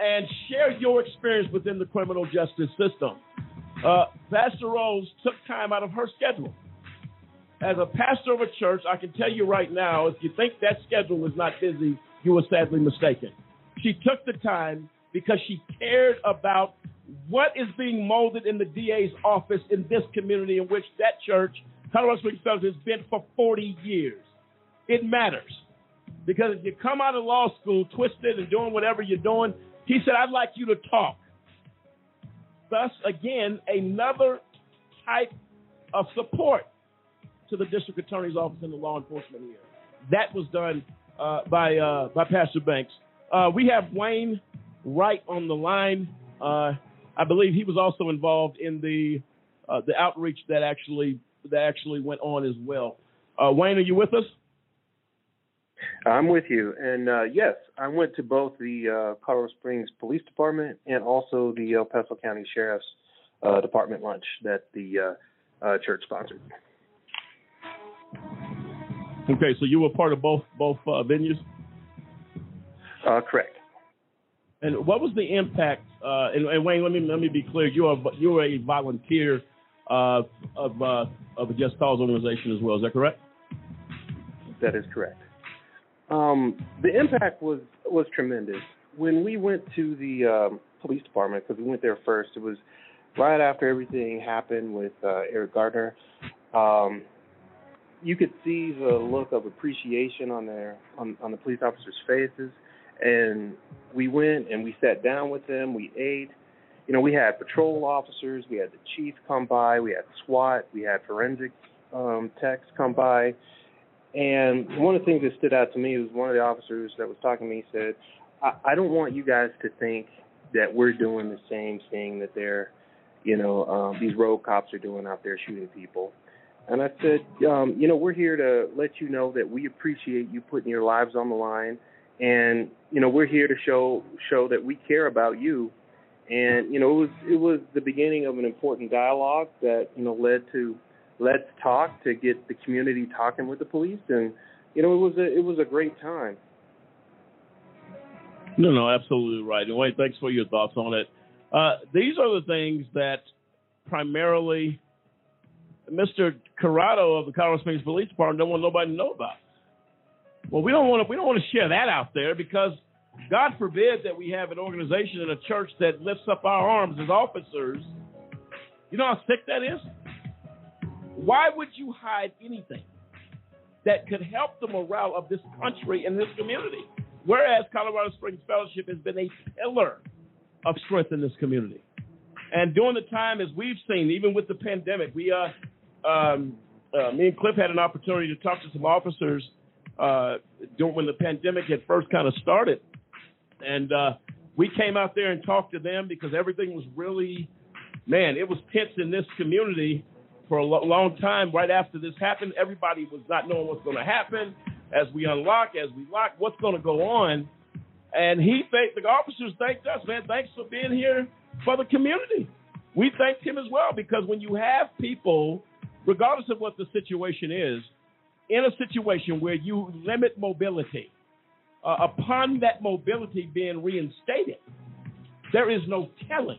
and share your experience within the criminal justice system. Uh, pastor Rose took time out of her schedule. As a pastor of a church, I can tell you right now, if you think that schedule is not busy, you are sadly mistaken. She took the time because she cared about what is being molded in the DA's office in this community in which that church, Colorado Springs Fellowship, has been for 40 years. It matters. Because if you come out of law school twisted and doing whatever you're doing, he said, I'd like you to talk. Thus, again, another type of support to the district attorney's office and the law enforcement here. That was done uh, by uh, by Pastor Banks. Uh, we have Wayne Wright on the line. Uh, I believe he was also involved in the uh, the outreach that actually that actually went on as well. Uh, Wayne, are you with us? I'm with you. And uh, yes, I went to both the uh, Colorado Springs Police Department and also the El Paso County Sheriff's uh, Department lunch that the uh, uh, church sponsored. Okay, so you were part of both both uh, venues. Uh, correct. And what was the impact? Uh, and, and Wayne, let me let me be clear. You are you are a volunteer uh, of uh, of a Just Cause organization as well. Is that correct? That is correct. Um, the impact was was tremendous. When we went to the um, police department, because we went there first, it was right after everything happened with uh, Eric Gardner. Um, you could see the look of appreciation on their on, on the police officers' faces, and we went and we sat down with them. We ate. You know, we had patrol officers, we had the chief come by, we had SWAT, we had forensic um, techs come by. And one of the things that stood out to me was one of the officers that was talking to me said, I, I don't want you guys to think that we're doing the same thing that they're, you know, um, these rogue cops are doing out there shooting people. And I said, um, you know, we're here to let you know that we appreciate you putting your lives on the line, and you know, we're here to show show that we care about you. And you know, it was it was the beginning of an important dialogue that you know led to let's talk to get the community talking with the police, and you know, it was a it was a great time. No, no, absolutely right. And Wayne, thanks for your thoughts on it. Uh, these are the things that primarily Mr. Corrado of the Colorado Springs Police Department don't want nobody to know about. Well, we don't want to we don't want to share that out there because God forbid that we have an organization and a church that lifts up our arms as officers. You know how sick that is? Why would you hide anything that could help the morale of this country and this community? Whereas Colorado Springs Fellowship has been a pillar of strength in this community. And during the time, as we've seen, even with the pandemic, we, uh, um, uh, me and Cliff had an opportunity to talk to some officers uh, during when the pandemic had first kind of started, and uh, we came out there and talked to them because everything was really, man, it was tense in this community for a lo- long time. Right after this happened, everybody was not knowing what's going to happen as we unlock, as we lock, what's going to go on. And he thanked the officers thanked us, man. Thanks for being here for the community. We thanked him as well because when you have people, regardless of what the situation is, in a situation where you limit mobility, uh, upon that mobility being reinstated, there is no telling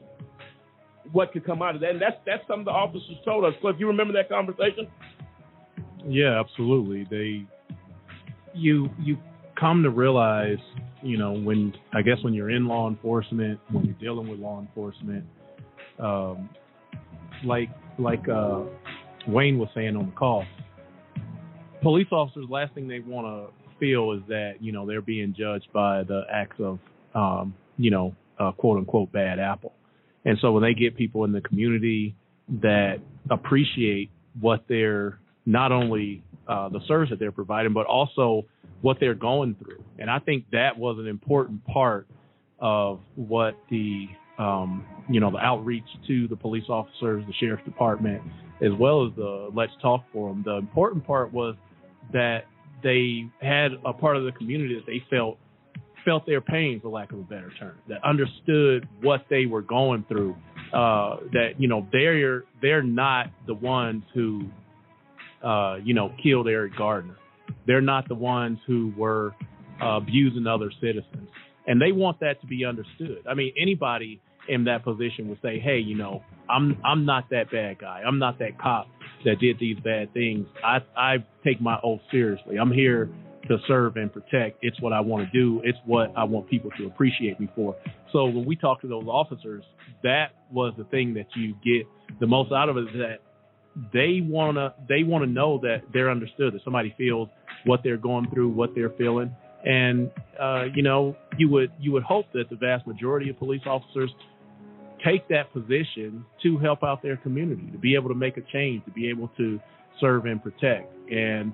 what could come out of that. And that's that's something the officers told us. Cliff, you remember that conversation? Yeah, absolutely. They you you come to realize, you know, when I guess when you're in law enforcement, when you're dealing with law enforcement, um, like like uh, Wayne was saying on the call, police officers last thing they want to feel is that you know they're being judged by the acts of um, you know uh, quote unquote bad apple, and so when they get people in the community that appreciate what they're not only uh, the service that they're providing, but also what they're going through. And I think that was an important part of what the um, you know the outreach to the police officers, the sheriff's department, as well as the Let's Talk forum. The important part was that they had a part of the community that they felt felt their pain, for lack of a better term, that understood what they were going through. Uh, that you know they're they're not the ones who uh, you know killed Eric Gardner. They're not the ones who were uh, abusing other citizens, and they want that to be understood. I mean, anybody in that position would say, "Hey, you know, I'm I'm not that bad guy. I'm not that cop that did these bad things. I I take my oath seriously. I'm here to serve and protect. It's what I want to do. It's what I want people to appreciate me for. So when we talk to those officers, that was the thing that you get the most out of it is that they wanna they wanna know that they're understood, that somebody feels what they're going through, what they're feeling. And uh, you know, you would you would hope that the vast majority of police officers take that position to help out their community, to be able to make a change, to be able to serve and protect, and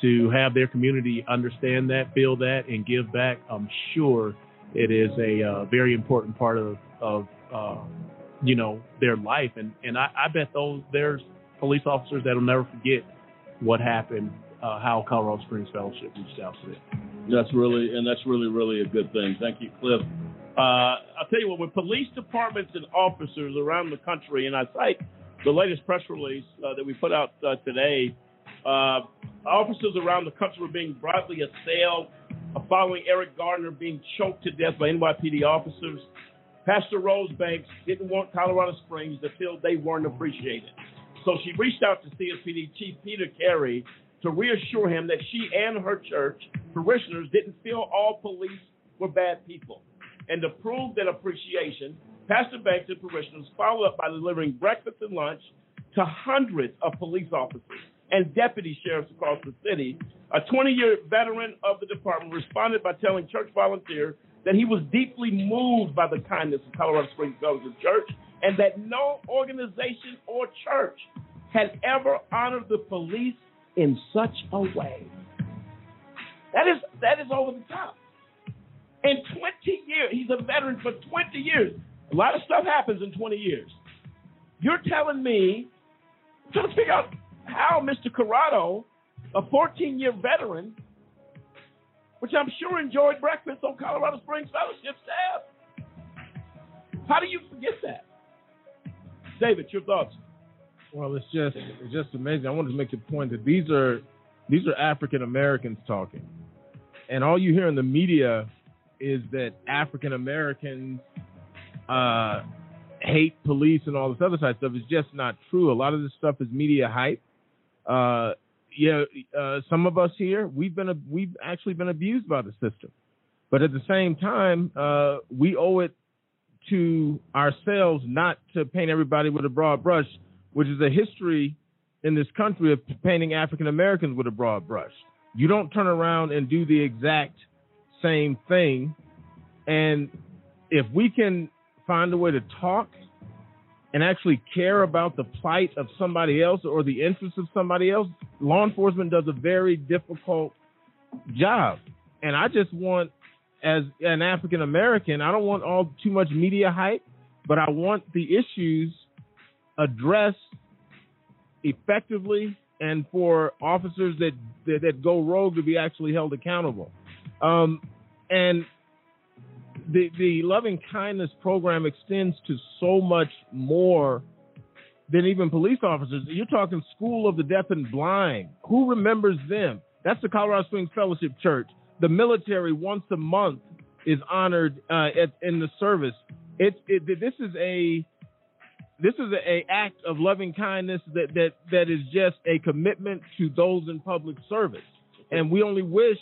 to have their community understand that, feel that, and give back. I'm sure it is a uh, very important part of of uh, you know their life, and and I, I bet those there's police officers that'll never forget what happened, uh, how Colorado Springs Fellowship reached out to them. That's really and that's really really a good thing. Thank you, Cliff. Uh, I'll tell you what, with police departments and officers around the country, and I cite the latest press release uh, that we put out uh, today, uh, officers around the country were being broadly assailed uh, following Eric Gardner being choked to death by NYPD officers. Pastor Rose Banks didn't want Colorado Springs to feel they weren't appreciated. So she reached out to CSPD Chief Peter Carey to reassure him that she and her church parishioners didn't feel all police were bad people. And to prove that appreciation, Pastor Banks and parishioners followed up by delivering breakfast and lunch to hundreds of police officers and deputy sheriffs across the city. A 20 year veteran of the department responded by telling church volunteers that he was deeply moved by the kindness of Colorado Springs Fellowship Church and that no organization or church had ever honored the police in such a way. That is that is over the top. In 20 years, he's a veteran for 20 years. A lot of stuff happens in 20 years. You're telling me, trying to figure out how Mr. Corrado, a 14 year veteran, which I'm sure enjoyed breakfast on Colorado Springs Fellowship staff. How do you forget that? David, your thoughts? Well, it's just it's just amazing. I wanted to make the point that these are these are African Americans talking, and all you hear in the media is that African Americans uh, hate police and all this other side stuff. is just not true. A lot of this stuff is media hype. Uh, yeah, uh, some of us here we've been we've actually been abused by the system, but at the same time, uh, we owe it to ourselves not to paint everybody with a broad brush, which is a history in this country of painting African Americans with a broad brush. You don't turn around and do the exact same thing. And if we can find a way to talk and actually care about the plight of somebody else or the interests of somebody else, law enforcement does a very difficult job. And I just want, as an African American, I don't want all too much media hype, but I want the issues addressed effectively and for officers that, that, that go rogue to be actually held accountable. Um, and the the loving kindness program extends to so much more than even police officers. You're talking School of the Deaf and Blind. Who remembers them? That's the Colorado Springs Fellowship Church. The military once a month is honored uh, at, in the service. It, it this is a this is a, act of loving kindness that that that is just a commitment to those in public service, and we only wish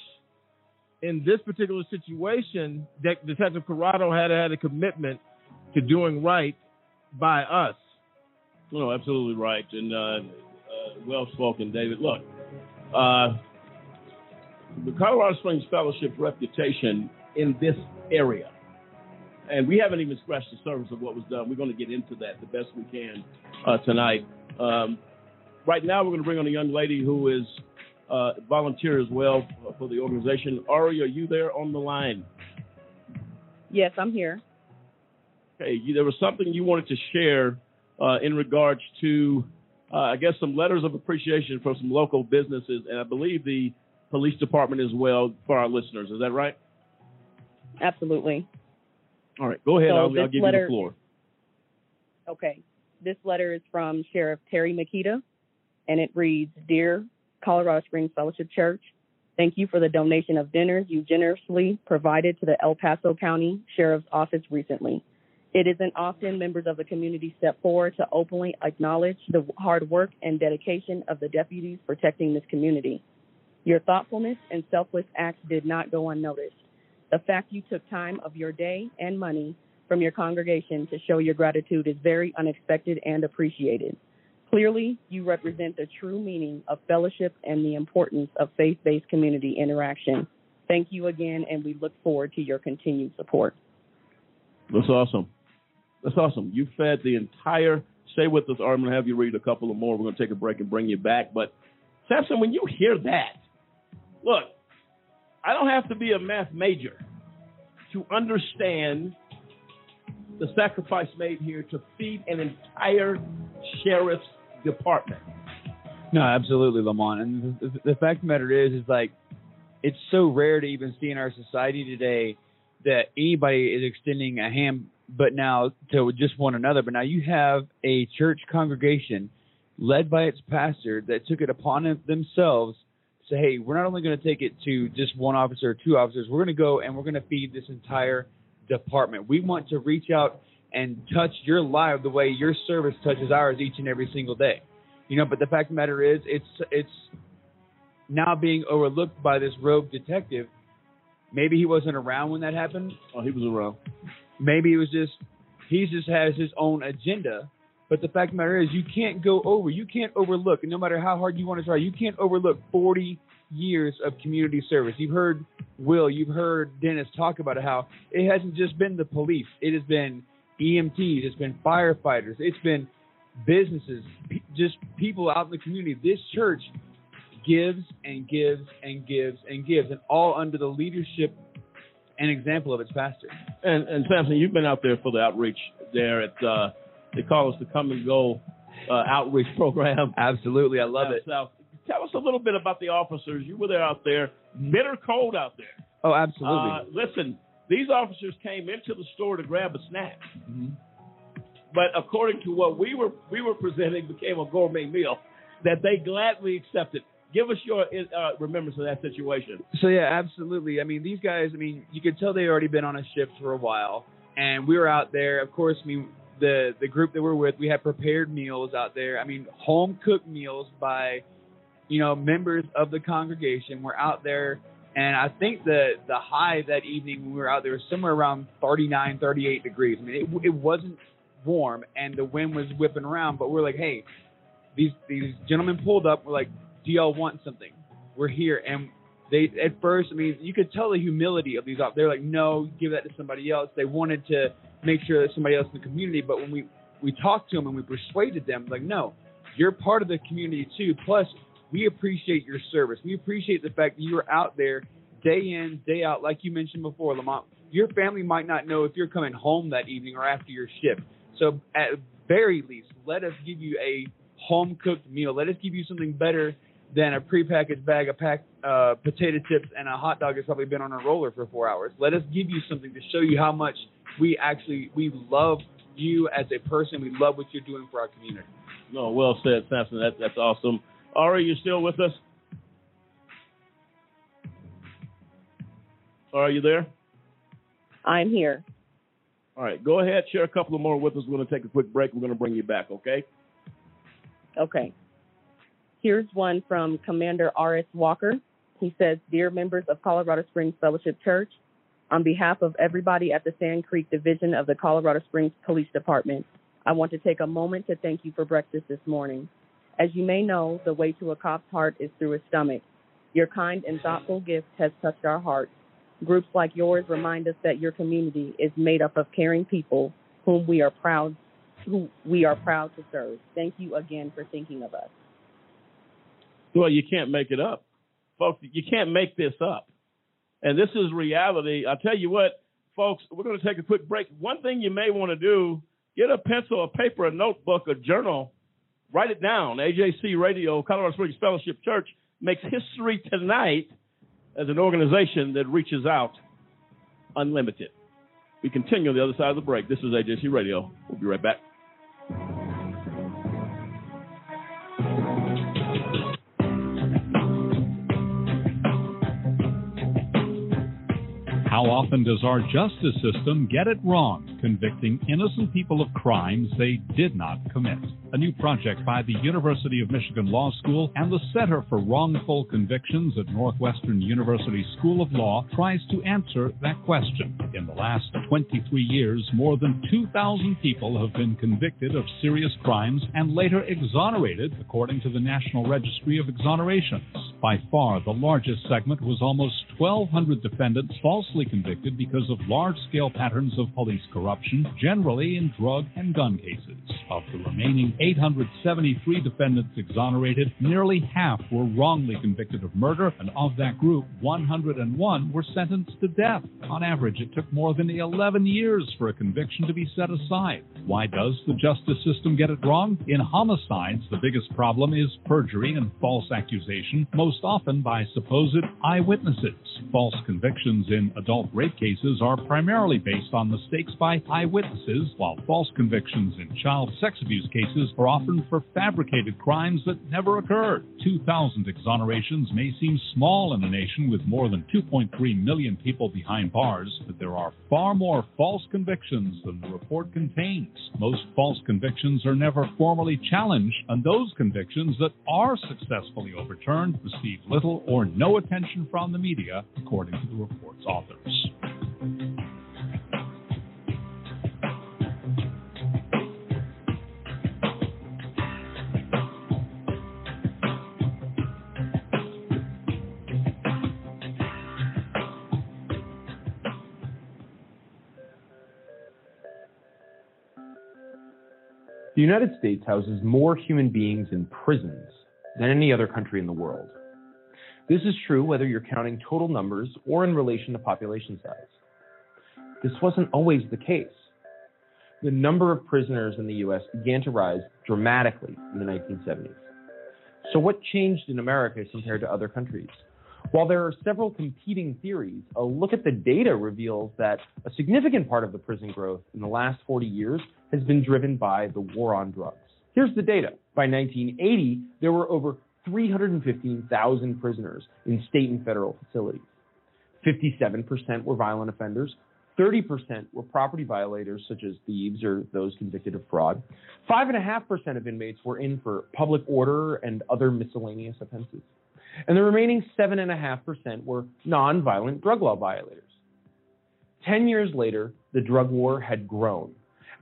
in this particular situation, De- Detective Corrado had had a commitment to doing right by us. No, absolutely right, and uh, uh, well spoken, David. Look, uh, the Colorado Springs Fellowship reputation in this area, and we haven't even scratched the surface of what was done. We're going to get into that the best we can uh, tonight. Um, right now, we're going to bring on a young lady who is uh, volunteer as well for the organization. Ari, are you there on the line? Yes, I'm here. Okay, you, there was something you wanted to share uh, in regards to, uh, I guess, some letters of appreciation from some local businesses, and I believe the police department as well for our listeners. Is that right? Absolutely. All right, go ahead. So I'll, I'll give letter- you the floor. Okay. This letter is from Sheriff Terry Maketa, and it reads Dear Colorado Springs Fellowship Church, thank you for the donation of dinners you generously provided to the El Paso County Sheriff's Office recently. It isn't often members of the community step forward to openly acknowledge the hard work and dedication of the deputies protecting this community. Your thoughtfulness and selfless acts did not go unnoticed. The fact you took time of your day and money from your congregation to show your gratitude is very unexpected and appreciated. Clearly, you represent the true meaning of fellowship and the importance of faith based community interaction. Thank you again, and we look forward to your continued support. That's awesome. That's awesome. You fed the entire. Stay with us, going to have you read a couple of more. We're going to take a break and bring you back. But Samson, when you hear that, look, I don't have to be a math major to understand the sacrifice made here to feed an entire sheriff's department. No, absolutely, Lamont. And the, the, fact of the matter is, is like, it's so rare to even see in our society today that anybody is extending a hand, but now to just one another. But now you have a church congregation led by its pastor that took it upon themselves to say, hey, we're not only going to take it to just one officer or two officers, we're going to go and we're going to feed this entire department. We want to reach out and touch your life the way your service touches ours each and every single day. You know, but the fact of the matter is, it's it's now being overlooked by this rogue detective. Maybe he wasn't around when that happened. Oh, he was around. Maybe it was just he just has his own agenda. But the fact of the matter is, you can't go over, you can't overlook, and no matter how hard you want to try, you can't overlook 40 years of community service. You've heard Will, you've heard Dennis talk about how it hasn't just been the police, it has been EMTs, it's been firefighters, it's been businesses, pe- just people out in the community. This church gives and gives and gives and gives, and all under the leadership and example of its pastor. And and Samson, you've been out there for the outreach there at uh, they call us the Kum & Go uh, outreach program. Absolutely, I love it. South. Tell us a little bit about the officers. You were there out there, bitter cold out there. Oh, absolutely. Uh, listen, these officers came into the store to grab a snack. Mhm. but according to what we were we were presenting, became a gourmet meal that they gladly accepted. Give us your uh, remembrance of that situation. So yeah, absolutely. I mean, these guys. I mean, you could tell they already been on a shift for a while, and we were out there. Of course, I mean, the the group that we're with, we had prepared meals out there. I mean, home cooked meals by, you know, members of the congregation. We're out there, and I think the the high that evening when we were out there was somewhere around 39, 38 degrees. I mean, it it wasn't warm, and the wind was whipping around. But we're like, hey, these these gentlemen pulled up. We're like, do y'all want something? We're here, and they at first, I mean, you could tell the humility of these. Off. They're like, no, give that to somebody else. They wanted to make sure that somebody else in the community. But when we we talked to them and we persuaded them, like, no, you're part of the community too. Plus, we appreciate your service. We appreciate the fact that you're out there day in, day out, like you mentioned before, Lamont. Your family might not know if you're coming home that evening or after your shift. So at very least, let us give you a home cooked meal. Let us give you something better than a prepackaged bag of packed uh, potato chips and a hot dog that's probably been on a roller for four hours. Let us give you something to show you how much we actually we love you as a person. We love what you're doing for our community. No, well said, Samson. That, that's awesome. Ari, you still with us? Are you there? I'm here. All right, go ahead. Share a couple of more with us. We're going to take a quick break. We're going to bring you back, okay? Okay. Here's one from Commander R.S. Walker. He says, Dear members of Colorado Springs Fellowship Church, on behalf of everybody at the Sand Creek Division of the Colorado Springs Police Department, I want to take a moment to thank you for breakfast this morning. As you may know, the way to a cop's heart is through his stomach. Your kind and thoughtful gift has touched our hearts. Groups like yours remind us that your community is made up of caring people whom we are proud who we are proud to serve. Thank you again for thinking of us. Well, you can't make it up. Folks, you can't make this up. And this is reality. I'll tell you what, folks, we're going to take a quick break. One thing you may want to do, get a pencil, a paper, a notebook, a journal, write it down. AJC Radio, Colorado Springs Fellowship Church makes history tonight as an organization that reaches out unlimited. We continue on the other side of the break. This is AJC Radio. We'll be right back. How often does our justice system get it wrong, convicting innocent people of crimes they did not commit? A new project by the University of Michigan Law School and the Center for Wrongful Convictions at Northwestern University School of Law tries to answer that question. In the last 23 years, more than 2,000 people have been convicted of serious crimes and later exonerated, according to the National Registry of Exonerations. By far, the largest segment was almost 1,200 defendants falsely convicted because of large scale patterns of police corruption, generally in drug and gun cases. Of the remaining 873 defendants exonerated, nearly half were wrongly convicted of murder, and of that group, 101 were sentenced to death. On average, it took more than 11 years for a conviction to be set aside. Why does the justice system get it wrong? In homicides, the biggest problem is perjury and false accusation, most often by supposed eyewitnesses. False convictions in adult rape cases are primarily based on mistakes by eyewitnesses, while false convictions in child sex abuse cases are often for fabricated crimes that never occurred. 2,000 exonerations may seem small in a nation with more than 2.3 million people behind bars, but there are far more false convictions than the report contains. Most false convictions are never formally challenged, and those convictions that are successfully overturned receive little or no attention from the media, according to the report's authors. The United States houses more human beings in prisons than any other country in the world. This is true whether you're counting total numbers or in relation to population size. This wasn't always the case. The number of prisoners in the US began to rise dramatically in the 1970s. So, what changed in America compared to other countries? While there are several competing theories, a look at the data reveals that a significant part of the prison growth in the last 40 years has been driven by the war on drugs. Here's the data. By 1980, there were over 315,000 prisoners in state and federal facilities. 57% were violent offenders, 30% were property violators, such as thieves or those convicted of fraud. 5.5% of inmates were in for public order and other miscellaneous offenses. And the remaining 7.5% were nonviolent drug law violators. Ten years later, the drug war had grown,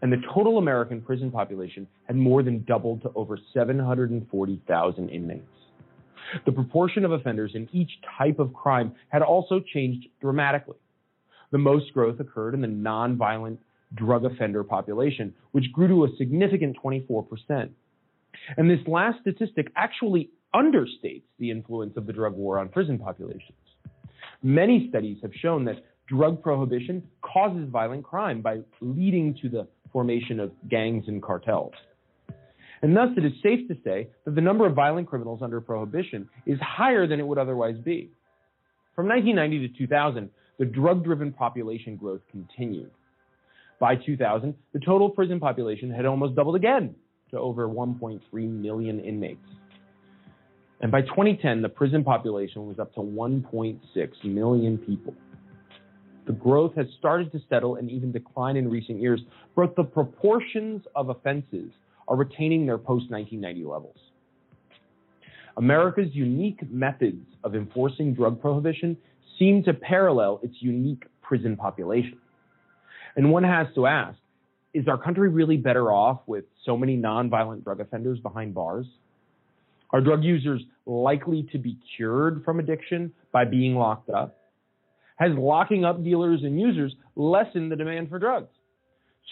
and the total American prison population had more than doubled to over 740,000 inmates. The proportion of offenders in each type of crime had also changed dramatically. The most growth occurred in the nonviolent drug offender population, which grew to a significant 24%. And this last statistic actually understates the influence of the drug war on prison populations. Many studies have shown that drug prohibition causes violent crime by leading to the formation of gangs and cartels. And thus, it is safe to say that the number of violent criminals under prohibition is higher than it would otherwise be. From 1990 to 2000, the drug driven population growth continued. By 2000, the total prison population had almost doubled again to over 1.3 million inmates. And by 2010, the prison population was up to 1.6 million people. The growth has started to settle and even decline in recent years, but the proportions of offenses are retaining their post 1990 levels. America's unique methods of enforcing drug prohibition seem to parallel its unique prison population. And one has to ask is our country really better off with so many nonviolent drug offenders behind bars? Are drug users likely to be cured from addiction by being locked up? Has locking up dealers and users lessened the demand for drugs?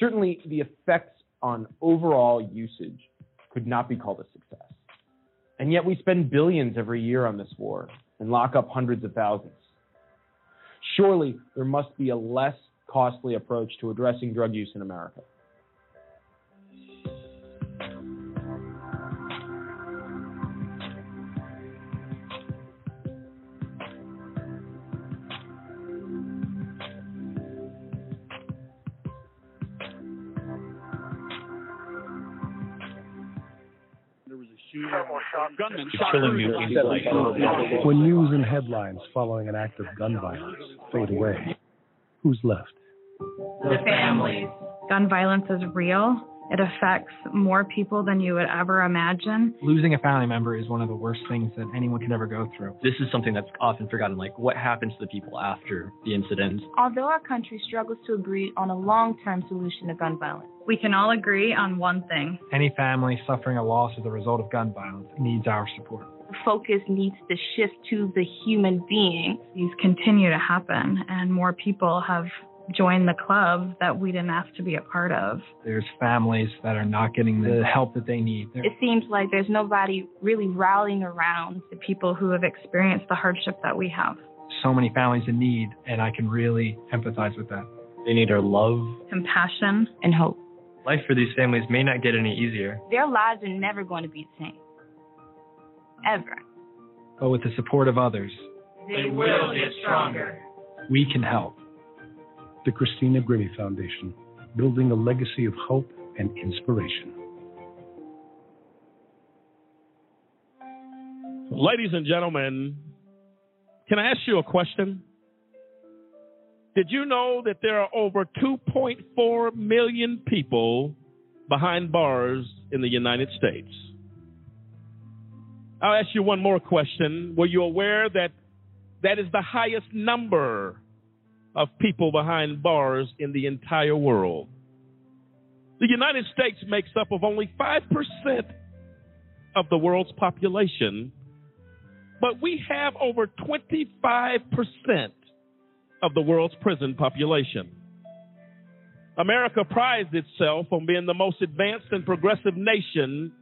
Certainly, the effects on overall usage could not be called a success. And yet, we spend billions every year on this war and lock up hundreds of thousands. Surely, there must be a less costly approach to addressing drug use in America. When news and headlines following an act of gun violence fade away, who's left? The families. Gun violence is real. It affects more people than you would ever imagine. Losing a family member is one of the worst things that anyone can ever go through. This is something that's often forgotten. Like, what happens to the people after the incident? Although our country struggles to agree on a long term solution to gun violence, we can all agree on one thing. Any family suffering a loss as a result of gun violence needs our support. The focus needs to shift to the human being. These continue to happen, and more people have join the club that we didn't ask to be a part of. There's families that are not getting the help that they need. It seems like there's nobody really rallying around the people who have experienced the hardship that we have. So many families in need, and I can really empathize with that. They need our love, compassion, and hope. Life for these families may not get any easier. Their lives are never going to be the same. Ever. But with the support of others, they will get stronger. We can help the Christina Grimmie Foundation, building a legacy of hope and inspiration. Ladies and gentlemen, can I ask you a question? Did you know that there are over 2.4 million people behind bars in the United States? I'll ask you one more question. Were you aware that that is the highest number of people behind bars in the entire world. The United States makes up of only 5% of the world's population, but we have over 25% of the world's prison population. America prides itself on being the most advanced and progressive nation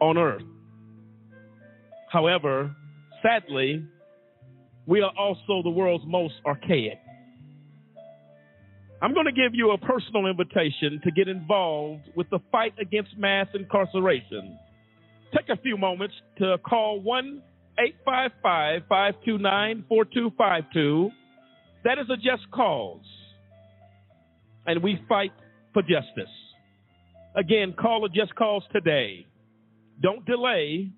on earth. However, sadly, we are also the world's most archaic. I'm going to give you a personal invitation to get involved with the fight against mass incarceration. Take a few moments to call 1 855 529 4252. That is a just cause. And we fight for justice. Again, call a just cause today. Don't delay.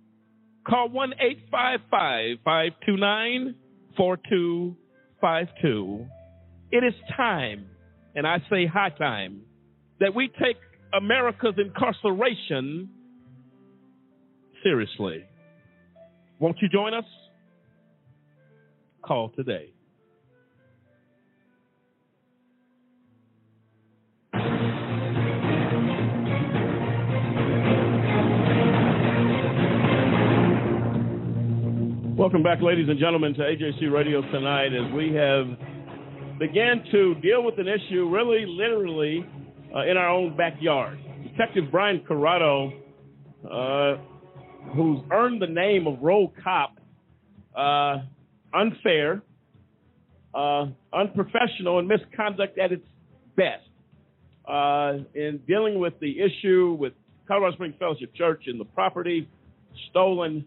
Call 1 855 529 4252. It is time, and I say high time, that we take America's incarceration seriously. Won't you join us? Call today. Welcome back, ladies and gentlemen, to AJC Radio tonight as we have began to deal with an issue really literally uh, in our own backyard. Detective Brian Corrado, uh, who's earned the name of Roll Cop, uh, unfair, uh, unprofessional, and misconduct at its best uh, in dealing with the issue with Colorado Springs Fellowship Church and the property stolen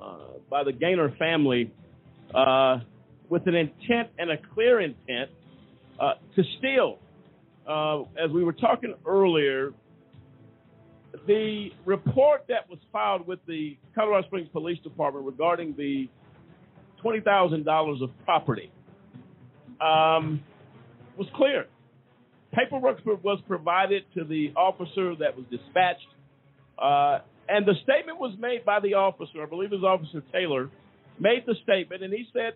uh, by the Gaynor family with an intent and a clear intent uh, to steal. Uh, as we were talking earlier, the report that was filed with the Colorado Springs Police Department regarding the $20,000 of property um, was clear. Paperwork was provided to the officer that was dispatched. Uh, and the statement was made by the officer, I believe it was Officer Taylor, made the statement, and he said,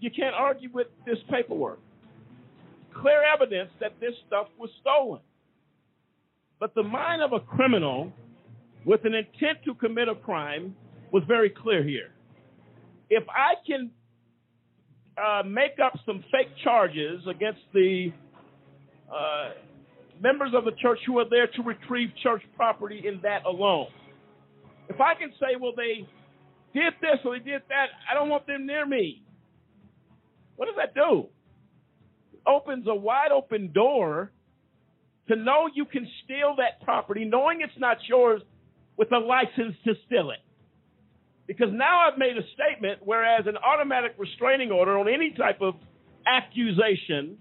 You can't argue with this paperwork. Clear evidence that this stuff was stolen. But the mind of a criminal with an intent to commit a crime was very clear here. If I can uh, make up some fake charges against the uh, members of the church who are there to retrieve church property in that alone. If I can say, well, they did this or they did that, I don't want them near me. What does that do? It opens a wide open door to know you can steal that property, knowing it's not yours, with a license to steal it. Because now I've made a statement, whereas an automatic restraining order on any type of accusation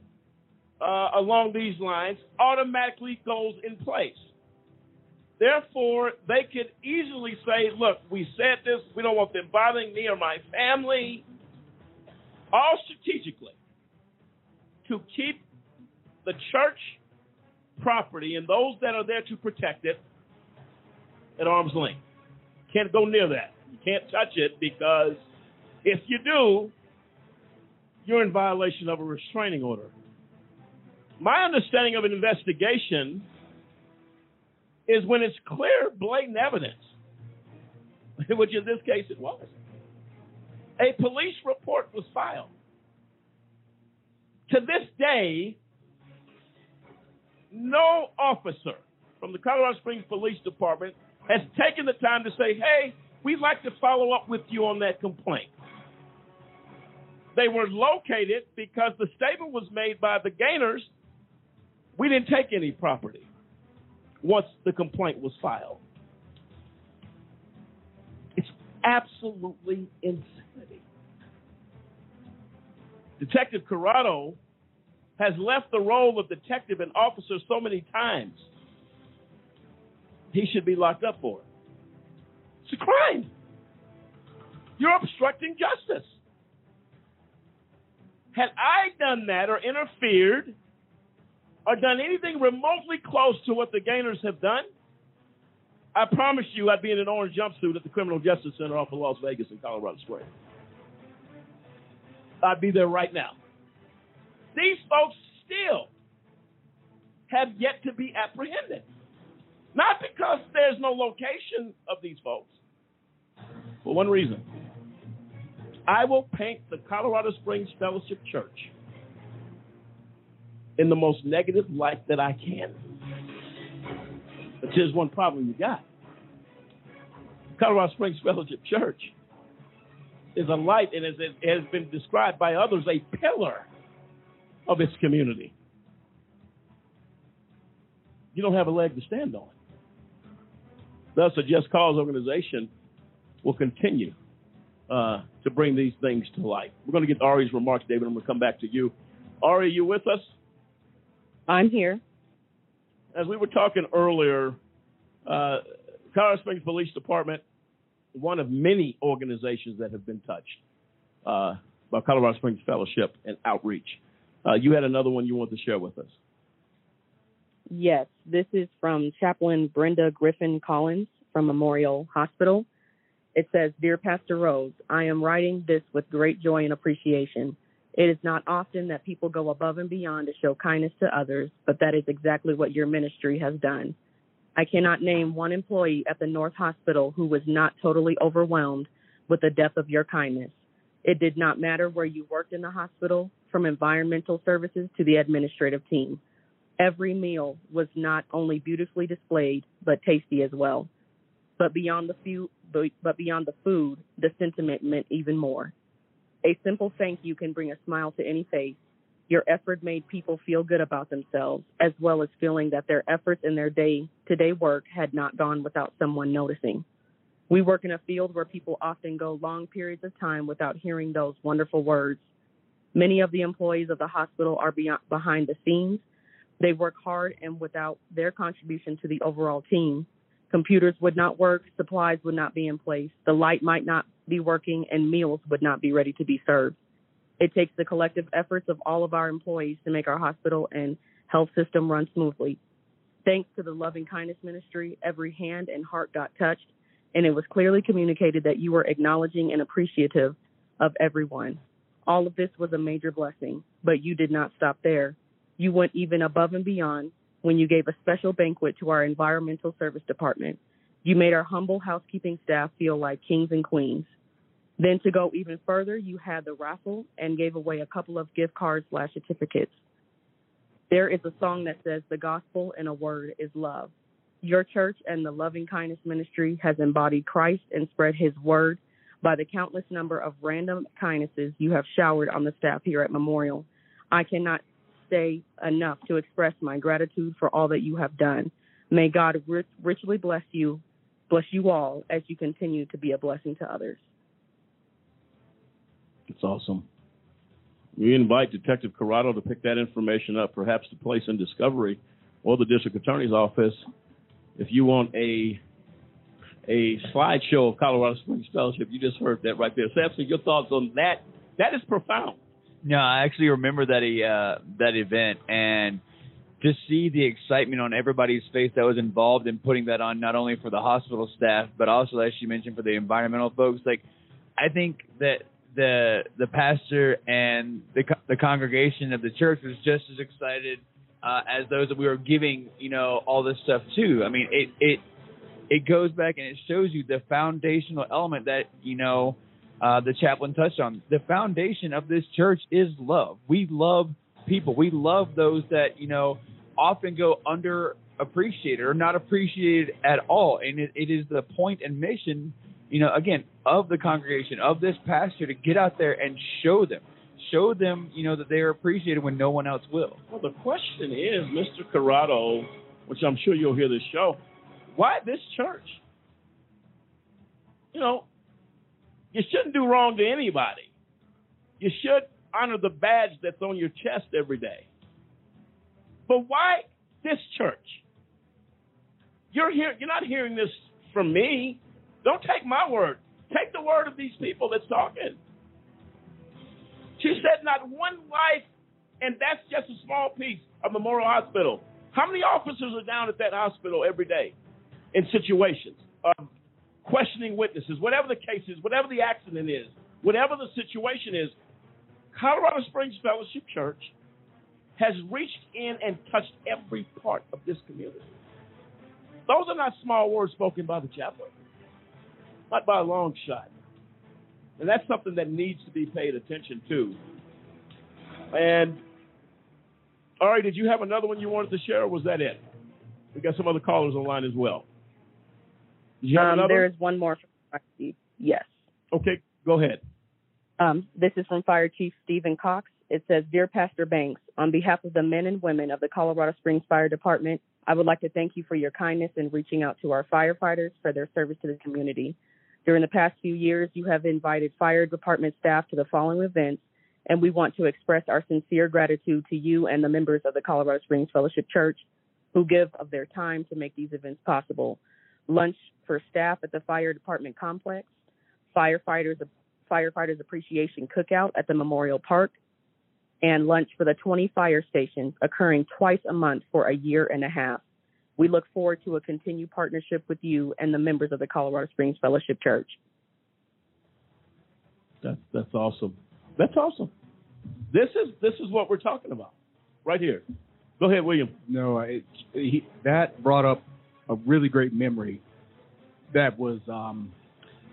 uh, along these lines automatically goes in place. Therefore, they could easily say, look, we said this, we don't want them bothering me or my family, all strategically to keep the church property and those that are there to protect it at arm's length. Can't go near that. You can't touch it because if you do, you're in violation of a restraining order. My understanding of an investigation is when it's clear, blatant evidence, which in this case it was. A police report was filed. To this day, no officer from the Colorado Springs Police Department has taken the time to say, hey, we'd like to follow up with you on that complaint. They were located because the statement was made by the gainers we didn't take any property once the complaint was filed. It's absolutely insanity. Detective Corrado has left the role of detective and officer so many times. He should be locked up for it. It's a crime. You're obstructing justice. Had I done that or interfered or done anything remotely close to what the Gainers have done, I promise you I'd be in an orange jumpsuit at the Criminal Justice Center off of Las Vegas in Colorado Springs. I'd be there right now. These folks still have yet to be apprehended. Not because there's no location of these folks, for one reason. I will paint the Colorado Springs Fellowship Church in the most negative light that I can. But here's one problem you got. Colorado Springs Fellowship Church is a light, and as it has been described by others, a pillar of its community. You don't have a leg to stand on. Thus, a Just Cause organization will continue uh, to bring these things to light. We're going to get Ari's remarks, David. I'm going to come back to you. Ari, you with us? I'm here. as we were talking earlier, uh, Colorado Springs Police Department, one of many organizations that have been touched uh, by Colorado Springs Fellowship and Outreach. Uh, you had another one you want to share with us. Yes, this is from Chaplain Brenda Griffin Collins from Memorial Hospital. It says, Dear Pastor Rose, I am writing this with great joy and appreciation. It is not often that people go above and beyond to show kindness to others, but that is exactly what your ministry has done. I cannot name one employee at the North Hospital who was not totally overwhelmed with the depth of your kindness. It did not matter where you worked in the hospital, from environmental services to the administrative team. Every meal was not only beautifully displayed, but tasty as well. But beyond the few, but beyond the food, the sentiment meant even more. A simple thank you can bring a smile to any face. Your effort made people feel good about themselves, as well as feeling that their efforts in their day to day work had not gone without someone noticing. We work in a field where people often go long periods of time without hearing those wonderful words. Many of the employees of the hospital are beyond, behind the scenes. They work hard, and without their contribution to the overall team, computers would not work, supplies would not be in place, the light might not be working, and meals would not be ready to be served. It takes the collective efforts of all of our employees to make our hospital and health system run smoothly. Thanks to the loving kindness ministry, every hand and heart got touched, and it was clearly communicated that you were acknowledging and appreciative of everyone. All of this was a major blessing, but you did not stop there. You went even above and beyond when you gave a special banquet to our environmental service department. You made our humble housekeeping staff feel like kings and queens. Then to go even further, you had the raffle and gave away a couple of gift cards slash certificates. There is a song that says the gospel in a word is love. Your church and the loving kindness ministry has embodied Christ and spread his word by the countless number of random kindnesses you have showered on the staff here at Memorial. I cannot say enough to express my gratitude for all that you have done. May God rich, richly bless you, bless you all as you continue to be a blessing to others. It's awesome. We invite Detective Corrado to pick that information up, perhaps to place in Discovery or the District Attorney's Office. If you want a a slideshow of Colorado Springs Fellowship, you just heard that right there. Samson, your thoughts on that? That is profound. No, I actually remember that uh, that event and to see the excitement on everybody's face that was involved in putting that on, not only for the hospital staff, but also, as you mentioned, for the environmental folks. Like, I think that the the pastor and the the congregation of the church was just as excited uh, as those that we were giving, you know, all this stuff to. I mean, it it it goes back and it shows you the foundational element that you know uh, the chaplain touched on. The foundation of this church is love. We love people. We love those that you know often go underappreciated or not appreciated at all, and it, it is the point and mission you know, again, of the congregation, of this pastor to get out there and show them, show them, you know, that they are appreciated when no one else will. Well, the question is, Mr. Corrado, which I'm sure you'll hear this show, why this church? You know, you shouldn't do wrong to anybody. You should honor the badge that's on your chest every day. But why this church? You're here. You're not hearing this from me. Don't take my word. Take the word of these people that's talking. She said, not one life, and that's just a small piece of Memorial Hospital. How many officers are down at that hospital every day in situations of questioning witnesses, whatever the case is, whatever the accident is, whatever the situation is? Colorado Springs Fellowship Church has reached in and touched every part of this community. Those are not small words spoken by the chaplain not by a long shot. And that's something that needs to be paid attention to. And all right, did you have another one you wanted to share, or was that it? We got some other callers online as well. Did you have um? There is one more. Yes. Okay, go ahead. Um, this is from Fire Chief Stephen Cox. It says, Dear Pastor Banks, on behalf of the men and women of the Colorado Springs Fire Department, I would like to thank you for your kindness in reaching out to our firefighters for their service to the community. During the past few years, you have invited fire department staff to the following events, and we want to express our sincere gratitude to you and the members of the Colorado Springs Fellowship Church who give of their time to make these events possible. Lunch for staff at the fire department complex, firefighters firefighters appreciation cookout at the Memorial Park, and lunch for the 20 fire stations occurring twice a month for a year and a half. We look forward to a continued partnership with you and the members of the Colorado Springs Fellowship Church. That's that's awesome. That's awesome. This is this is what we're talking about right here. Go ahead, William. No, it, he, that brought up a really great memory. That was um,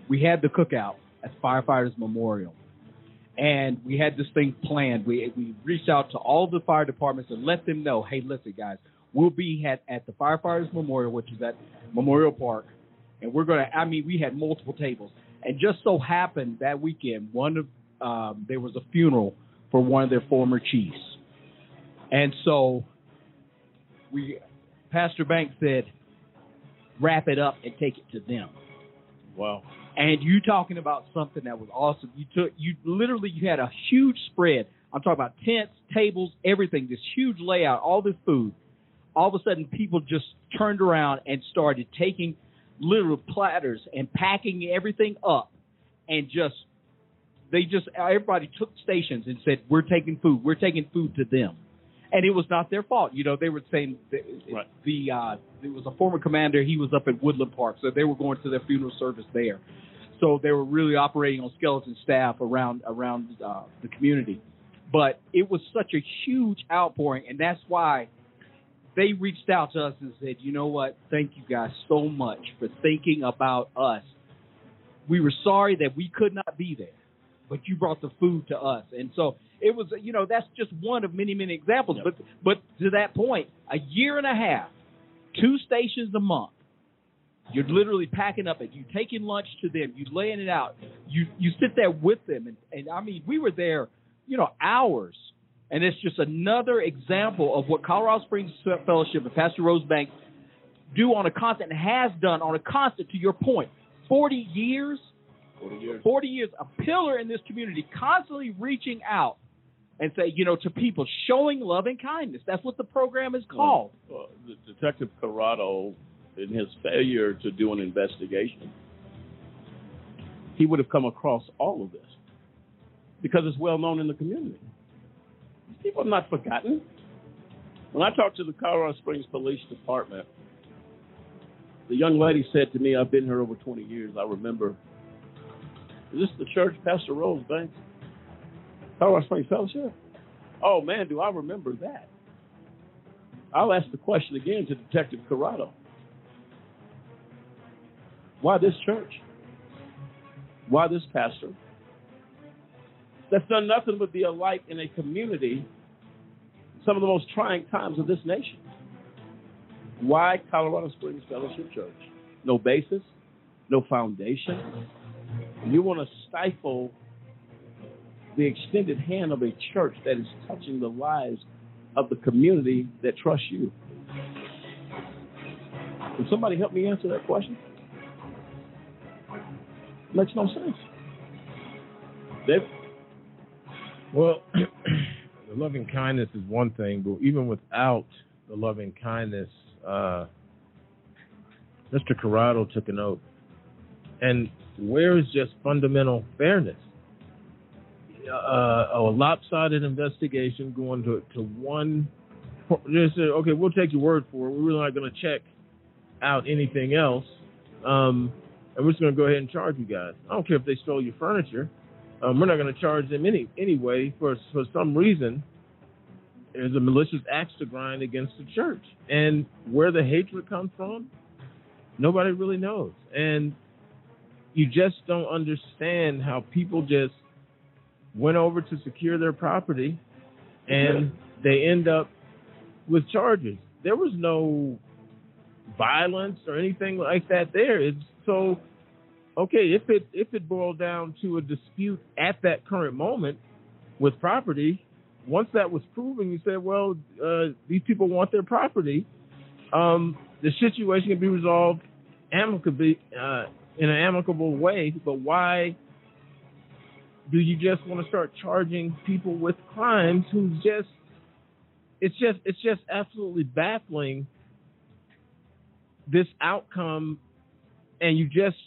we had the cookout at Firefighters Memorial, and we had this thing planned. We we reached out to all the fire departments and let them know, hey, listen, guys, we'll be at at the Firefighters Memorial, which is at Memorial Park, and we're gonna. I mean, we had multiple tables, and just so happened that weekend, one of um, there was a funeral for one of their former chiefs, and so we Pastor Banks said, wrap it up and take it to them. Wow. And you talking about something that was awesome. You took you literally you had a huge spread. I'm talking about tents, tables, everything, this huge layout, all this food. All of a sudden people just turned around and started taking literal platters and packing everything up and just they just everybody took stations and said, We're taking food, we're taking food to them and it was not their fault. You know, they were saying the, right. the uh, it was a former commander. He was up at Woodland Park, so they were going to their funeral service there. So they were really operating on skeleton staff around around uh, the community. But it was such a huge outpouring, and that's why they reached out to us and said, "You know what? Thank you guys so much for thinking about us. We were sorry that we could not be there, but you brought the food to us." And so it was you know that's just one of many many examples yep. but but to that point a year and a half two stations a month you're literally packing up and you taking lunch to them you laying it out you you sit there with them and, and i mean we were there you know hours and it's just another example of what colorado springs fellowship and pastor Rose Banks do on a constant and has done on a constant to your point 40 years 40 years. 40 years, a pillar in this community, constantly reaching out and say, you know, to people, showing love and kindness. That's what the program is called. Well, well, Detective Corrado, in his failure to do an investigation, he would have come across all of this because it's well known in the community. People have not forgotten. When I talked to the Colorado Springs Police Department, the young lady said to me, I've been here over 20 years. I remember, is this the church, Pastor Rose Banks? Colorado Springs Fellowship? Oh man, do I remember that? I'll ask the question again to Detective Corrado. Why this church? Why this pastor? That's done nothing but be a light in a community, some of the most trying times of this nation. Why Colorado Springs Fellowship Church? No basis, no foundation. You want to stifle the extended hand of a church that is touching the lives of the community that trusts you. Can somebody help me answer that question? Makes no sense. Dave? Well, the loving kindness is one thing, but even without the loving kindness, uh, Mr. Corrado took an oath. And where is just fundamental fairness? uh, a lopsided investigation going to to one. Just say, okay, we'll take your word for it. We're really not going to check out anything else, um, and we're just going to go ahead and charge you guys. I don't care if they stole your furniture. Um, we're not going to charge them any anyway for for some reason. There's a malicious axe to grind against the church, and where the hatred comes from, nobody really knows. And you just don't understand how people just went over to secure their property, and they end up with charges. There was no violence or anything like that there. It's so okay if it if it boiled down to a dispute at that current moment with property. Once that was proven, you said, well, uh, these people want their property. Um, the situation can be resolved amicably uh, in an amicable way. But why do you just want to start charging people with crimes who just it's just it's just absolutely baffling this outcome, and you just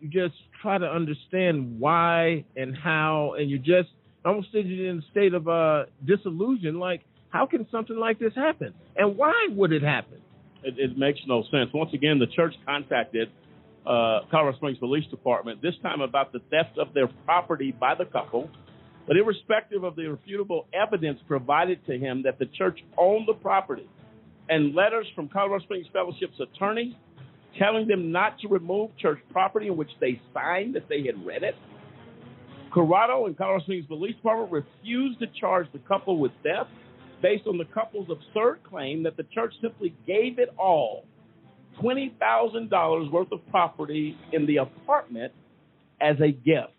you just try to understand why and how, and you're just almost in a state of uh, disillusion. Like, how can something like this happen, and why would it happen? It, it makes no sense. Once again, the church contacted uh, Colorado Springs Police Department, this time about the theft of their property by the couple. But irrespective of the irrefutable evidence provided to him that the church owned the property and letters from Colorado Springs Fellowship's attorney telling them not to remove church property in which they signed that they had read it, Corrado and Colorado Springs Police Department refused to charge the couple with theft based on the couple's absurd claim that the church simply gave it all $20,000 worth of property in the apartment as a gift.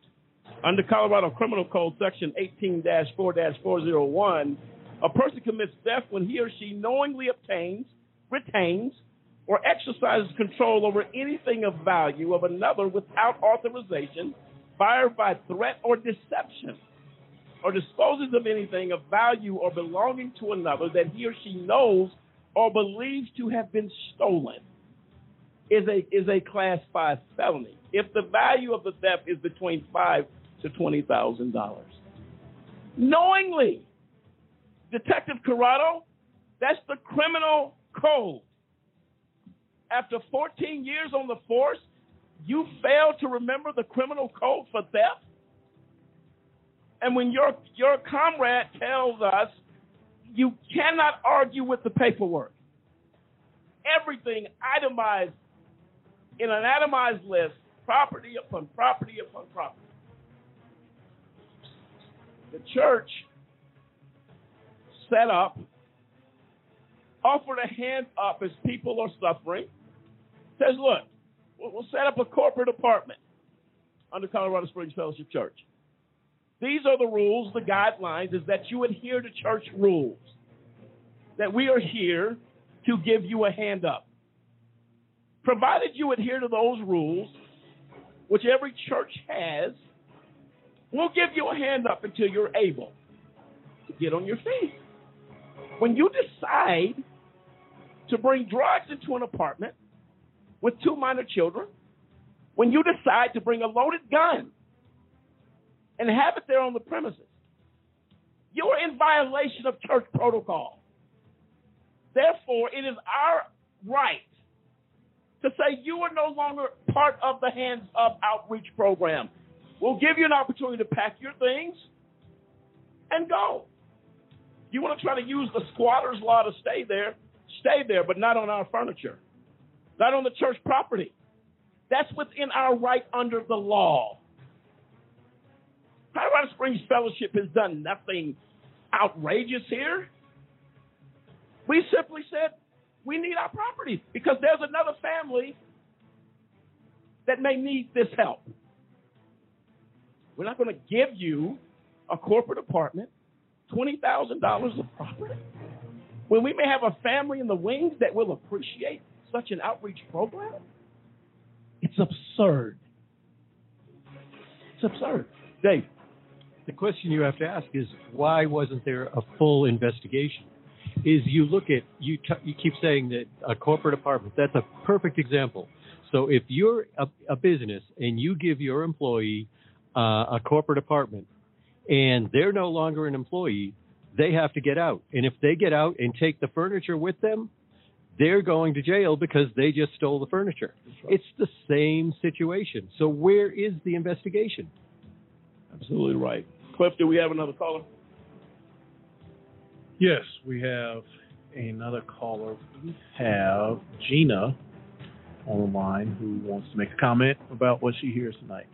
Under Colorado Criminal Code Section 18 4 401, a person commits theft when he or she knowingly obtains, retains, or exercises control over anything of value of another without authorization, fired by threat or deception, or disposes of anything of value or belonging to another that he or she knows or believes to have been stolen is a is a class five felony if the value of the theft is between five to twenty thousand dollars. Knowingly, Detective Corrado, that's the criminal code. After 14 years on the force, you fail to remember the criminal code for theft? And when your your comrade tells us you cannot argue with the paperwork, everything itemized in an itemized list, property upon property upon property. The church set up, offered a hand up as people are suffering, says, look, we'll set up a corporate apartment under Colorado Springs Fellowship Church. These are the rules, the guidelines, is that you adhere to church rules. That we are here to give you a hand up. Provided you adhere to those rules, which every church has, we'll give you a hand up until you're able to get on your feet. When you decide to bring drugs into an apartment with two minor children, when you decide to bring a loaded gun and have it there on the premises, you're in violation of church protocol. Therefore, it is our right to say you are no longer part of the Hands Up outreach program. We'll give you an opportunity to pack your things and go. You want to try to use the squatter's law to stay there, stay there, but not on our furniture, not on the church property. That's within our right under the law. Colorado Springs Fellowship has done nothing outrageous here. We simply said, we need our property because there's another family that may need this help. We're not going to give you a corporate apartment, $20,000 of property, when we may have a family in the wings that will appreciate such an outreach program. It's absurd. It's absurd. Dave. The question you have to ask is why wasn't there a full investigation? is you look at you t- you keep saying that a corporate apartment that's a perfect example so if you're a, a business and you give your employee uh, a corporate apartment and they're no longer an employee they have to get out and if they get out and take the furniture with them they're going to jail because they just stole the furniture right. it's the same situation so where is the investigation absolutely right cliff do we have another caller Yes, we have another caller. We have Gina online who wants to make a comment about what she hears tonight.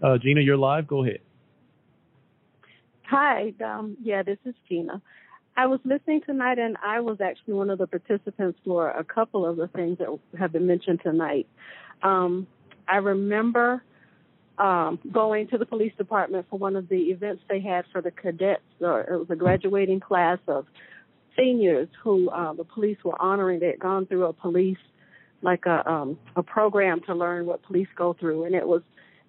Uh, Gina, you're live. Go ahead. Hi. Um, yeah, this is Gina. I was listening tonight, and I was actually one of the participants for a couple of the things that have been mentioned tonight. Um, I remember um, going to the police department for one of the events they had for the cadets. Or it was a graduating class of seniors who uh, the police were honoring. They had gone through a police like a um, a program to learn what police go through, and it was.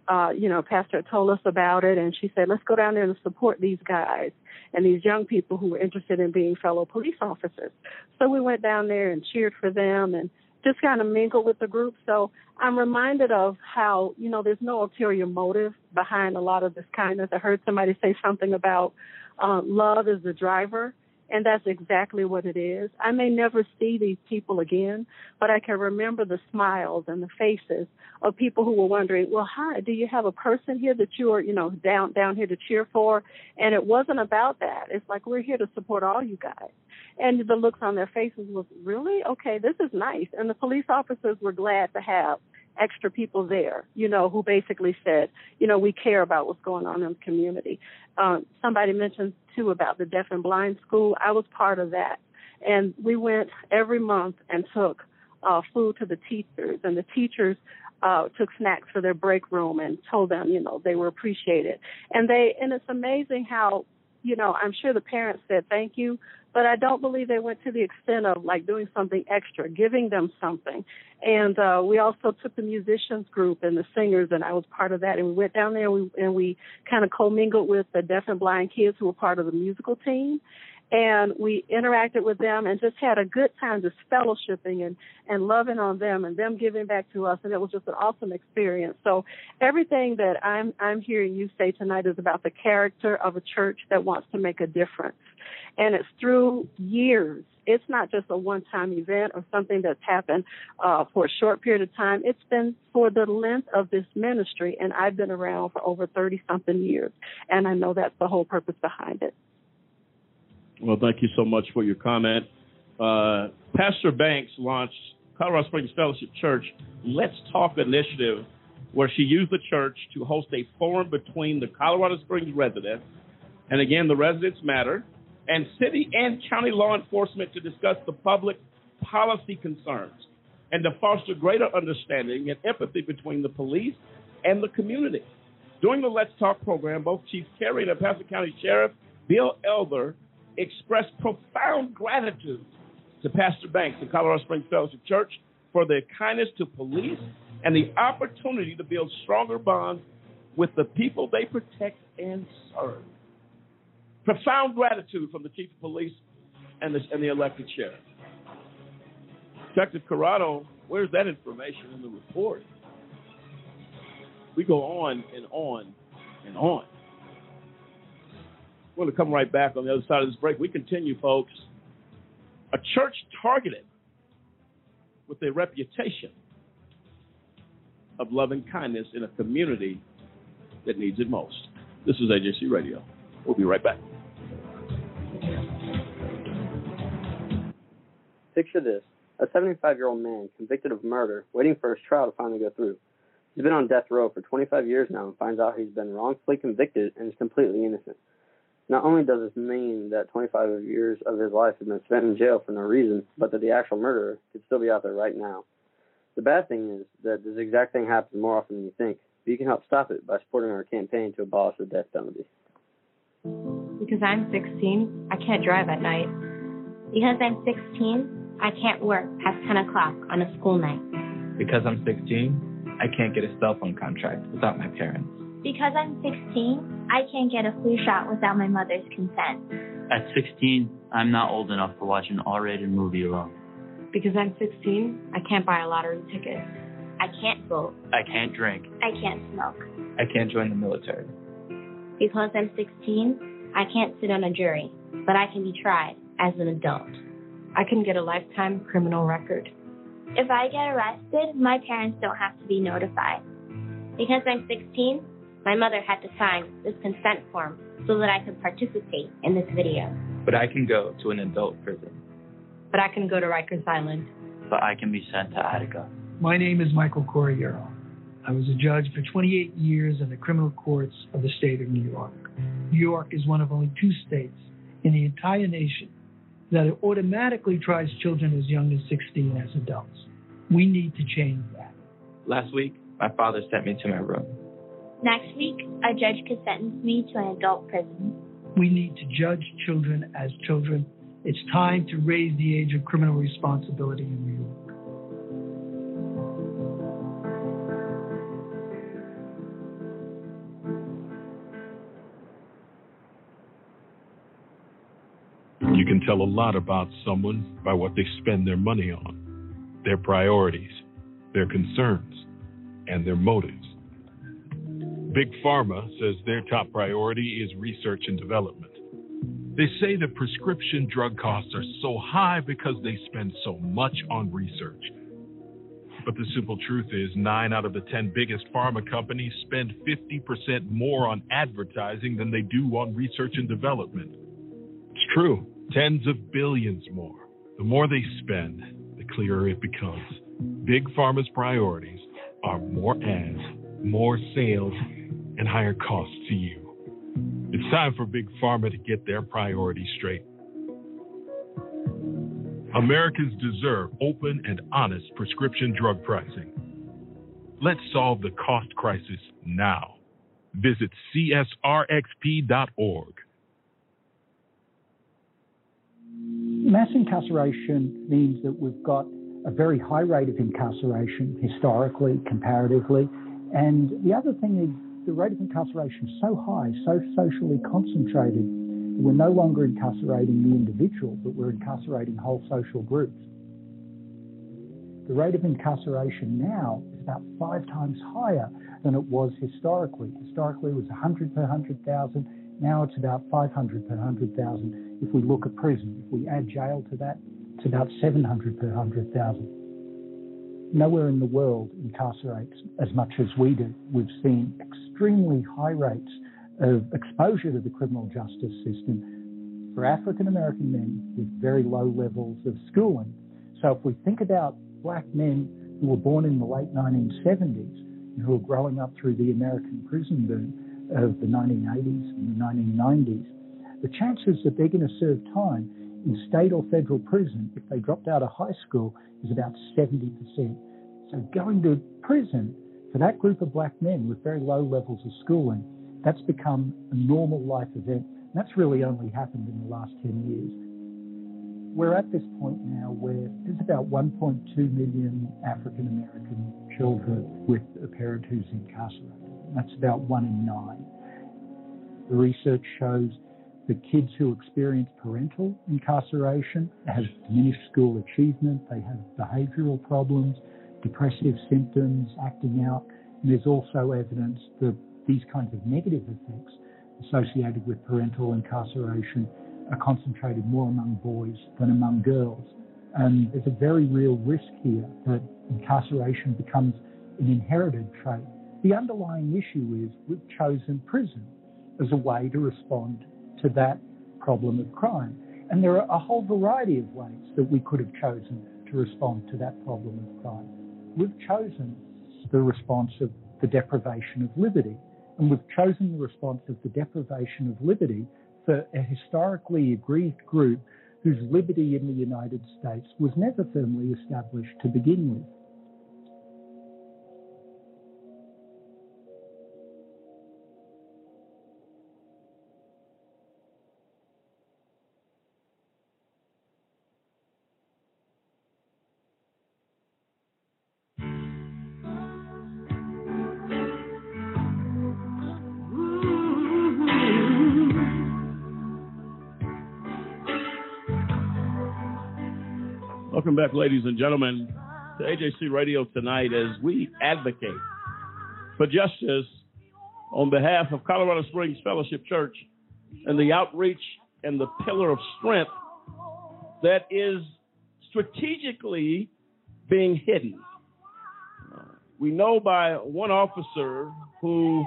Uh, you know, Pastor told us about it, and she said, "Let's go down there and support these guys and these young people who were interested in being fellow police officers." So we went down there and cheered for them, and just kind of mingled with the group. So I'm reminded of how, you know, there's no ulterior motive behind a lot of this kindness. I heard somebody say something about uh, love is the driver. And that's exactly what it is. I may never see these people again, but I can remember the smiles and the faces of people who were wondering, well, hi, do you have a person here that you are, you know, down, down here to cheer for? And it wasn't about that. It's like, we're here to support all you guys. And the looks on their faces was, really? Okay, this is nice. And the police officers were glad to have extra people there, you know, who basically said, you know, we care about what's going on in the community. Um, somebody mentioned too about the deaf and blind school. I was part of that. And we went every month and took uh, food to the teachers, and the teachers uh, took snacks for their break room and told them, you know, they were appreciated. And they, and it's amazing how, you know, I'm sure the parents said thank you, but I don't believe they went to the extent of like doing something extra, giving them something. And uh, we also took the musicians group and the singers, and I was part of that. And we went down there and we, and we kind of commingled with the deaf and blind kids who were part of the musical team and we interacted with them and just had a good time just fellowshipping and and loving on them and them giving back to us and it was just an awesome experience so everything that i'm i'm hearing you say tonight is about the character of a church that wants to make a difference and it's through years it's not just a one time event or something that's happened uh, for a short period of time. It's been for the length of this ministry, and I've been around for over 30 something years, and I know that's the whole purpose behind it. Well, thank you so much for your comment. Uh, Pastor Banks launched Colorado Springs Fellowship Church Let's Talk initiative, where she used the church to host a forum between the Colorado Springs residents, and again, the residents matter, and city and county law enforcement to discuss the public policy concerns and to foster greater understanding and empathy between the police and the community. During the Let's Talk program, both Chief Carey and Pasco County Sheriff Bill Elder expressed profound gratitude to Pastor Banks of Colorado Springs Fellowship Church for their kindness to police and the opportunity to build stronger bonds with the people they protect and serve. Profound gratitude from the chief of police and the, and the elected sheriff. Detective Corrado, where's that information in the report? We go on and on and on. We're going to come right back on the other side of this break. We continue, folks. A church targeted with a reputation of loving kindness in a community that needs it most. This is AJC Radio. We'll be right back. Picture this a 75 year old man convicted of murder, waiting for his trial to finally go through. He's been on death row for 25 years now and finds out he's been wrongfully convicted and is completely innocent. Not only does this mean that 25 years of his life has been spent in jail for no reason, but that the actual murderer could still be out there right now. The bad thing is that this exact thing happens more often than you think, but you can help stop it by supporting our campaign to abolish the death penalty. Because I'm 16, I can't drive at night. Because I'm 16, I can't work past 10 o'clock on a school night. Because I'm 16, I can't get a cell phone contract without my parents. Because I'm 16, I can't get a flu shot without my mother's consent. At 16, I'm not old enough to watch an R rated movie alone. Because I'm 16, I can't buy a lottery ticket. I can't vote. I can't drink. I can't smoke. I can't join the military. Because I'm 16, I can't sit on a jury, but I can be tried as an adult. I can get a lifetime criminal record. If I get arrested, my parents don't have to be notified. Because I'm 16, my mother had to sign this consent form so that I could participate in this video. But I can go to an adult prison. But I can go to Rikers Island. But I can be sent to Attica. My name is Michael Corriero. I was a judge for 28 years in the criminal courts of the state of New York. New York is one of only two states in the entire nation that automatically tries children as young as 16 as adults. We need to change that. Last week, my father sent me to my room. Next week, a judge could sentence me to an adult prison. We need to judge children as children. It's time to raise the age of criminal responsibility in New York. You can tell a lot about someone by what they spend their money on. their priorities, their concerns, and their motives. Big Pharma says their top priority is research and development. They say that prescription drug costs are so high because they spend so much on research. But the simple truth is, nine out of the 10 biggest pharma companies spend 50% more on advertising than they do on research and development. It's true, tens of billions more. The more they spend, the clearer it becomes. Big Pharma's priorities are more ads, more sales, and higher costs to you. It's time for Big Pharma to get their priorities straight. Americans deserve open and honest prescription drug pricing. Let's solve the cost crisis now. Visit csrxp.org. Mass incarceration means that we've got a very high rate of incarceration historically, comparatively. And the other thing is the rate of incarceration is so high, so socially concentrated, we're no longer incarcerating the individual, but we're incarcerating whole social groups. The rate of incarceration now is about five times higher than it was historically. Historically, it was 100 per 100,000. Now it's about 500 per 100,000. If we look at prison, if we add jail to that, it's about 700 per 100,000. Nowhere in the world incarcerates as much as we do. We've seen extremely high rates of exposure to the criminal justice system for African American men with very low levels of schooling. So if we think about black men who were born in the late 1970s and who are growing up through the American prison boom of the 1980s and the 1990s, the chances that they're going to serve time in state or federal prison if they dropped out of high school is about 70%. So going to prison for that group of black men with very low levels of schooling that's become a normal life event. And that's really only happened in the last 10 years. We're at this point now where there's about 1.2 million African American children with a parent who's incarcerated. That's about one in nine. The research shows that kids who experience parental incarceration have diminished school achievement, they have behavioral problems, depressive symptoms, acting out. And there's also evidence that these kinds of negative effects associated with parental incarceration are concentrated more among boys than among girls. And there's a very real risk here that incarceration becomes an inherited trait. The underlying issue is we've chosen prison as a way to respond to that problem of crime. And there are a whole variety of ways that we could have chosen to respond to that problem of crime. We've chosen the response of the deprivation of liberty. And we've chosen the response of the deprivation of liberty for a historically aggrieved group whose liberty in the United States was never firmly established to begin with. Welcome back, ladies and gentlemen, to AJC Radio tonight as we advocate for justice on behalf of Colorado Springs Fellowship Church and the outreach and the pillar of strength that is strategically being hidden. We know by one officer who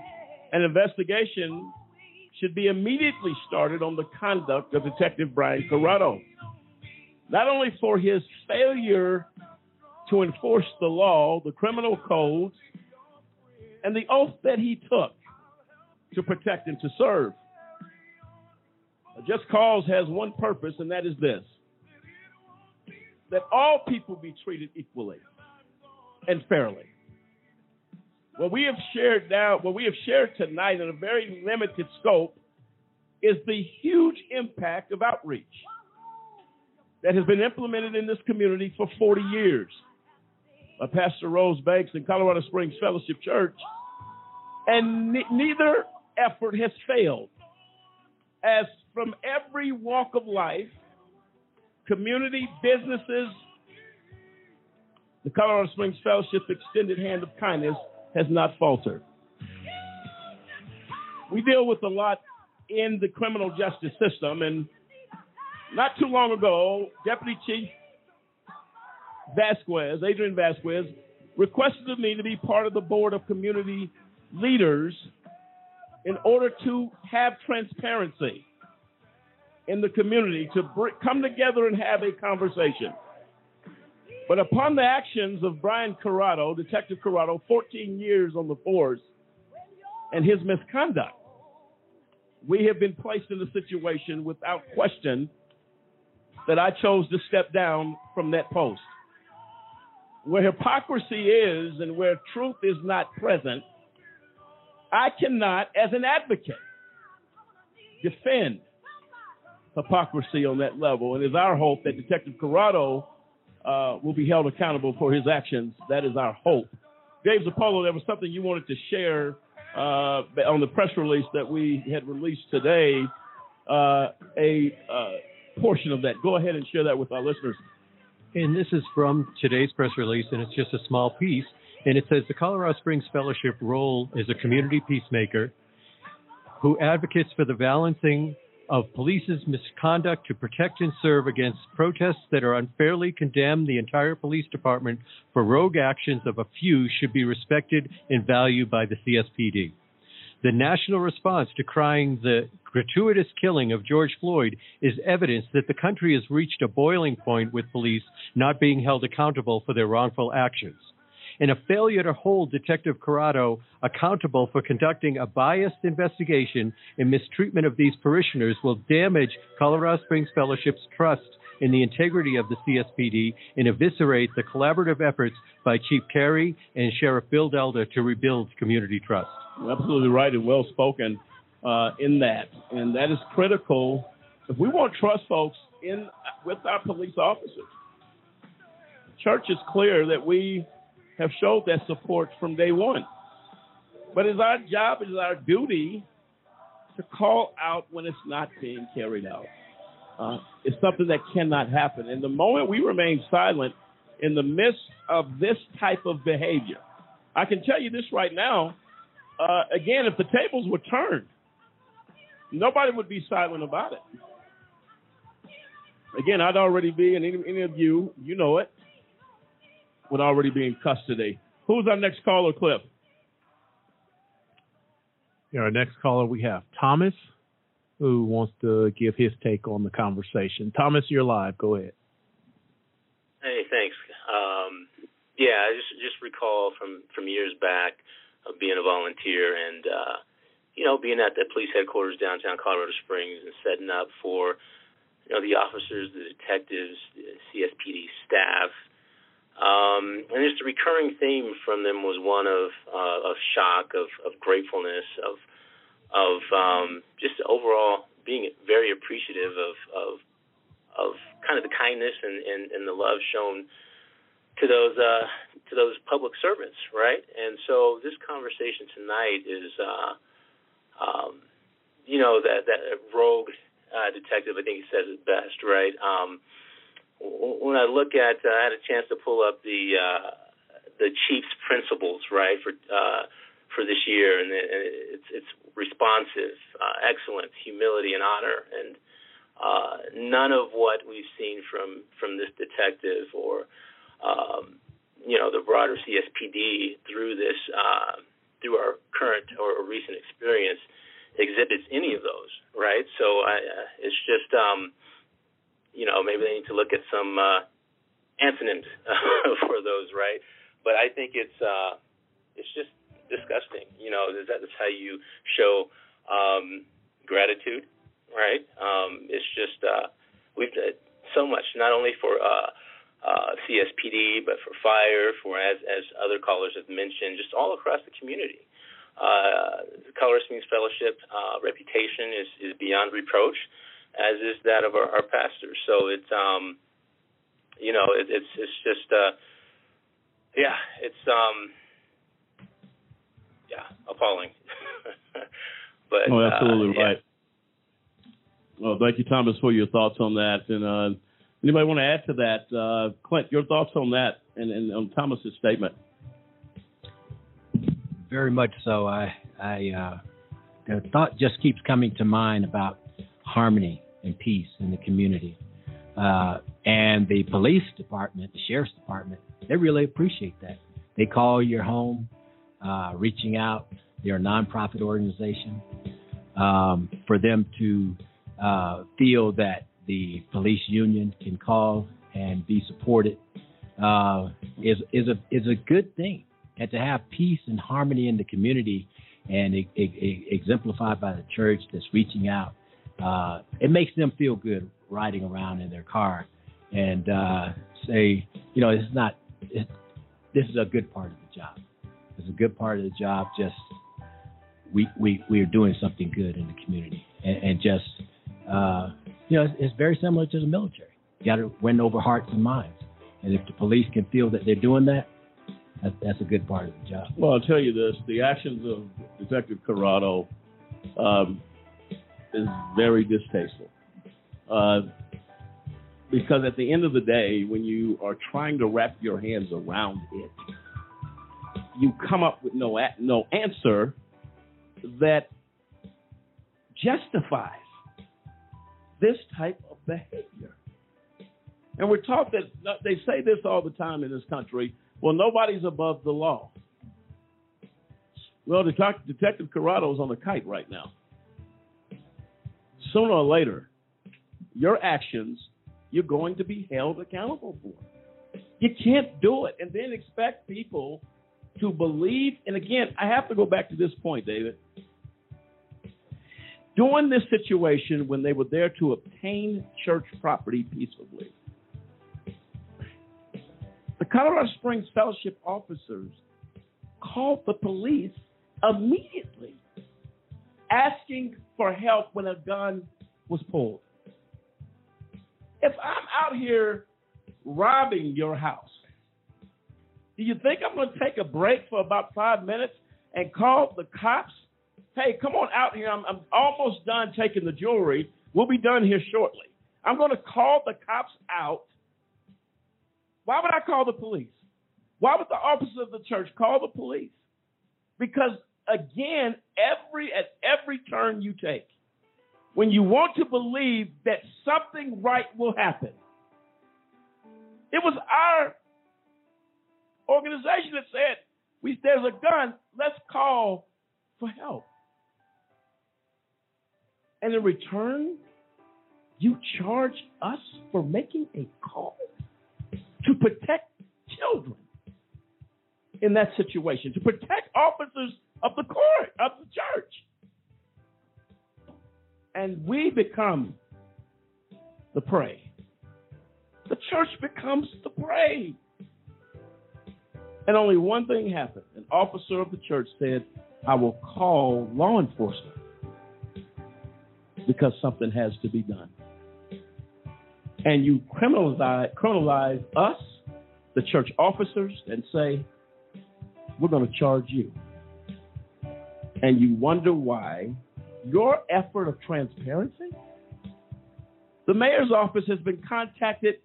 an investigation should be immediately started on the conduct of Detective Brian Corrado not only for his failure to enforce the law, the criminal codes, and the oath that he took to protect and to serve. A just cause has one purpose, and that is this that all people be treated equally and fairly. What we have shared now, what we have shared tonight in a very limited scope, is the huge impact of outreach that has been implemented in this community for 40 years by Pastor Rose Banks in Colorado Springs Fellowship Church. And ne- neither effort has failed. As from every walk of life, community, businesses, the Colorado Springs Fellowship extended hand of kindness has not faltered. We deal with a lot in the criminal justice system, and not too long ago, Deputy Chief Vasquez, Adrian Vasquez, requested of me to be part of the board of community leaders in order to have transparency in the community, to come together and have a conversation. But upon the actions of Brian Corrado, Detective Corrado, 14 years on the force, and his misconduct, we have been placed in a situation without question that I chose to step down from that post. Where hypocrisy is and where truth is not present, I cannot, as an advocate, defend hypocrisy on that level. And it's our hope that Detective Corrado uh, will be held accountable for his actions. That is our hope. Dave Zapolo, there was something you wanted to share uh, on the press release that we had released today, uh, a uh, portion of that. Go ahead and share that with our listeners. And this is from today's press release, and it's just a small piece. And it says the Colorado Springs Fellowship role is a community peacemaker who advocates for the balancing of police's misconduct to protect and serve against protests that are unfairly condemn the entire police department for rogue actions of a few should be respected and valued by the CSPD. The national response to crying the gratuitous killing of George Floyd is evidence that the country has reached a boiling point with police not being held accountable for their wrongful actions and a failure to hold Detective Corrado accountable for conducting a biased investigation and mistreatment of these parishioners will damage Colorado Springs Fellowship's trust in the integrity of the CSPD and eviscerate the collaborative efforts by Chief Carey and Sheriff Bill Elder to rebuild community trust. Absolutely right and well spoken uh, in that, and that is critical if we want trust, folks, in with our police officers. Church is clear that we have showed that support from day one. But it's our job, it is our duty to call out when it's not being carried out. Uh, it's something that cannot happen. And the moment we remain silent in the midst of this type of behavior, I can tell you this right now. Uh, again, if the tables were turned, nobody would be silent about it. Again, I'd already be, and any, any of you, you know it, would already be in custody. Who's our next caller, Cliff? Yeah, our next caller we have Thomas, who wants to give his take on the conversation. Thomas, you're live. Go ahead. Hey, thanks. Um, yeah, I just just recall from from years back of being a volunteer and uh, you know being at the police headquarters downtown Colorado Springs and setting up for you know the officers, the detectives, the CSPD staff, um, and just a recurring theme from them was one of uh, of shock, of, of gratefulness, of of um, just overall being very appreciative of of of kind of the kindness and, and, and the love shown to those uh, to those public servants, right? And so this conversation tonight is, uh, um, you know, that that rogue uh, detective. I think he says it best, right? When I look at, uh, I had a chance to pull up the uh, the Chiefs' principles, right, for uh, for this year, and it's it's responsive, uh, excellence, humility, and honor, and uh, none of what we've seen from from this detective or um, you know the broader CSPD through this uh, through our current or recent experience exhibits any of those, right? So I, uh, it's just um, you know, maybe they need to look at some uh, antonyms for those, right? But I think it's uh, it's just disgusting. You know, that's how you show um, gratitude, right? Um, it's just uh, we've done so much, not only for uh, uh, CSPD, but for fire, for as as other callers have mentioned, just all across the community. Uh, the Colorado Springs Fellowship uh, reputation is, is beyond reproach as is that of our, our pastors. So it's um, you know, it, it's it's just uh, yeah, it's um, yeah, appalling. but oh, absolutely uh, yeah. right. Well, thank you, Thomas, for your thoughts on that. And uh, anybody want to add to that? Uh, Clint, your thoughts on that and, and on Thomas's statement. Very much so. I, I, uh, the thought just keeps coming to mind about harmony and peace in the community. Uh, and the police department, the sheriff's department, they really appreciate that. They call your home, uh, reaching out. They're a nonprofit organization. Um, for them to uh, feel that the police union can call and be supported uh, is is a is a good thing, and to have peace and harmony in the community, and it, it, it exemplified by the church that's reaching out, uh, it makes them feel good riding around in their car, and uh, say, you know, it's not. It, this is a good part of the job. It's a good part of the job. Just we we we are doing something good in the community, and, and just uh, you know, it's, it's very similar to the military. You got to win over hearts and minds. And if the police can feel that they're doing that, that that's a good part of the job. Well, I'll tell you this: the actions of Detective Corrado um, is very distasteful. Uh, because at the end of the day, when you are trying to wrap your hands around it, you come up with no no answer that justifies this type of behavior. And we're taught that they say this all the time in this country. Well, nobody's above the law. Well, Detective Corrado is on a kite right now. Sooner or later, your actions you're going to be held accountable for. You can't do it and then expect people to believe. And again, I have to go back to this point, David. During this situation, when they were there to obtain church property peaceably, the Colorado Springs Fellowship officers called the police immediately, asking for help when a gun was pulled. If I'm out here robbing your house, do you think I'm going to take a break for about five minutes and call the cops? Hey, come on out here. I'm, I'm almost done taking the jewelry. We'll be done here shortly. I'm going to call the cops out. Why would I call the police? Why would the officers of the church call the police? Because again, every at every turn you take, when you want to believe that something right will happen. It was our organization that said, we, there's a gun, let's call for help. And in return, you charge us for making a call to protect children in that situation, to protect officers of the court, of the church and we become the prey. The church becomes the prey. And only one thing happened. An officer of the church said, I will call law enforcement because something has to be done. And you criminalize, criminalize us, the church officers, and say, we're going to charge you. And you wonder why your effort of transparency? The mayor's office has been contacted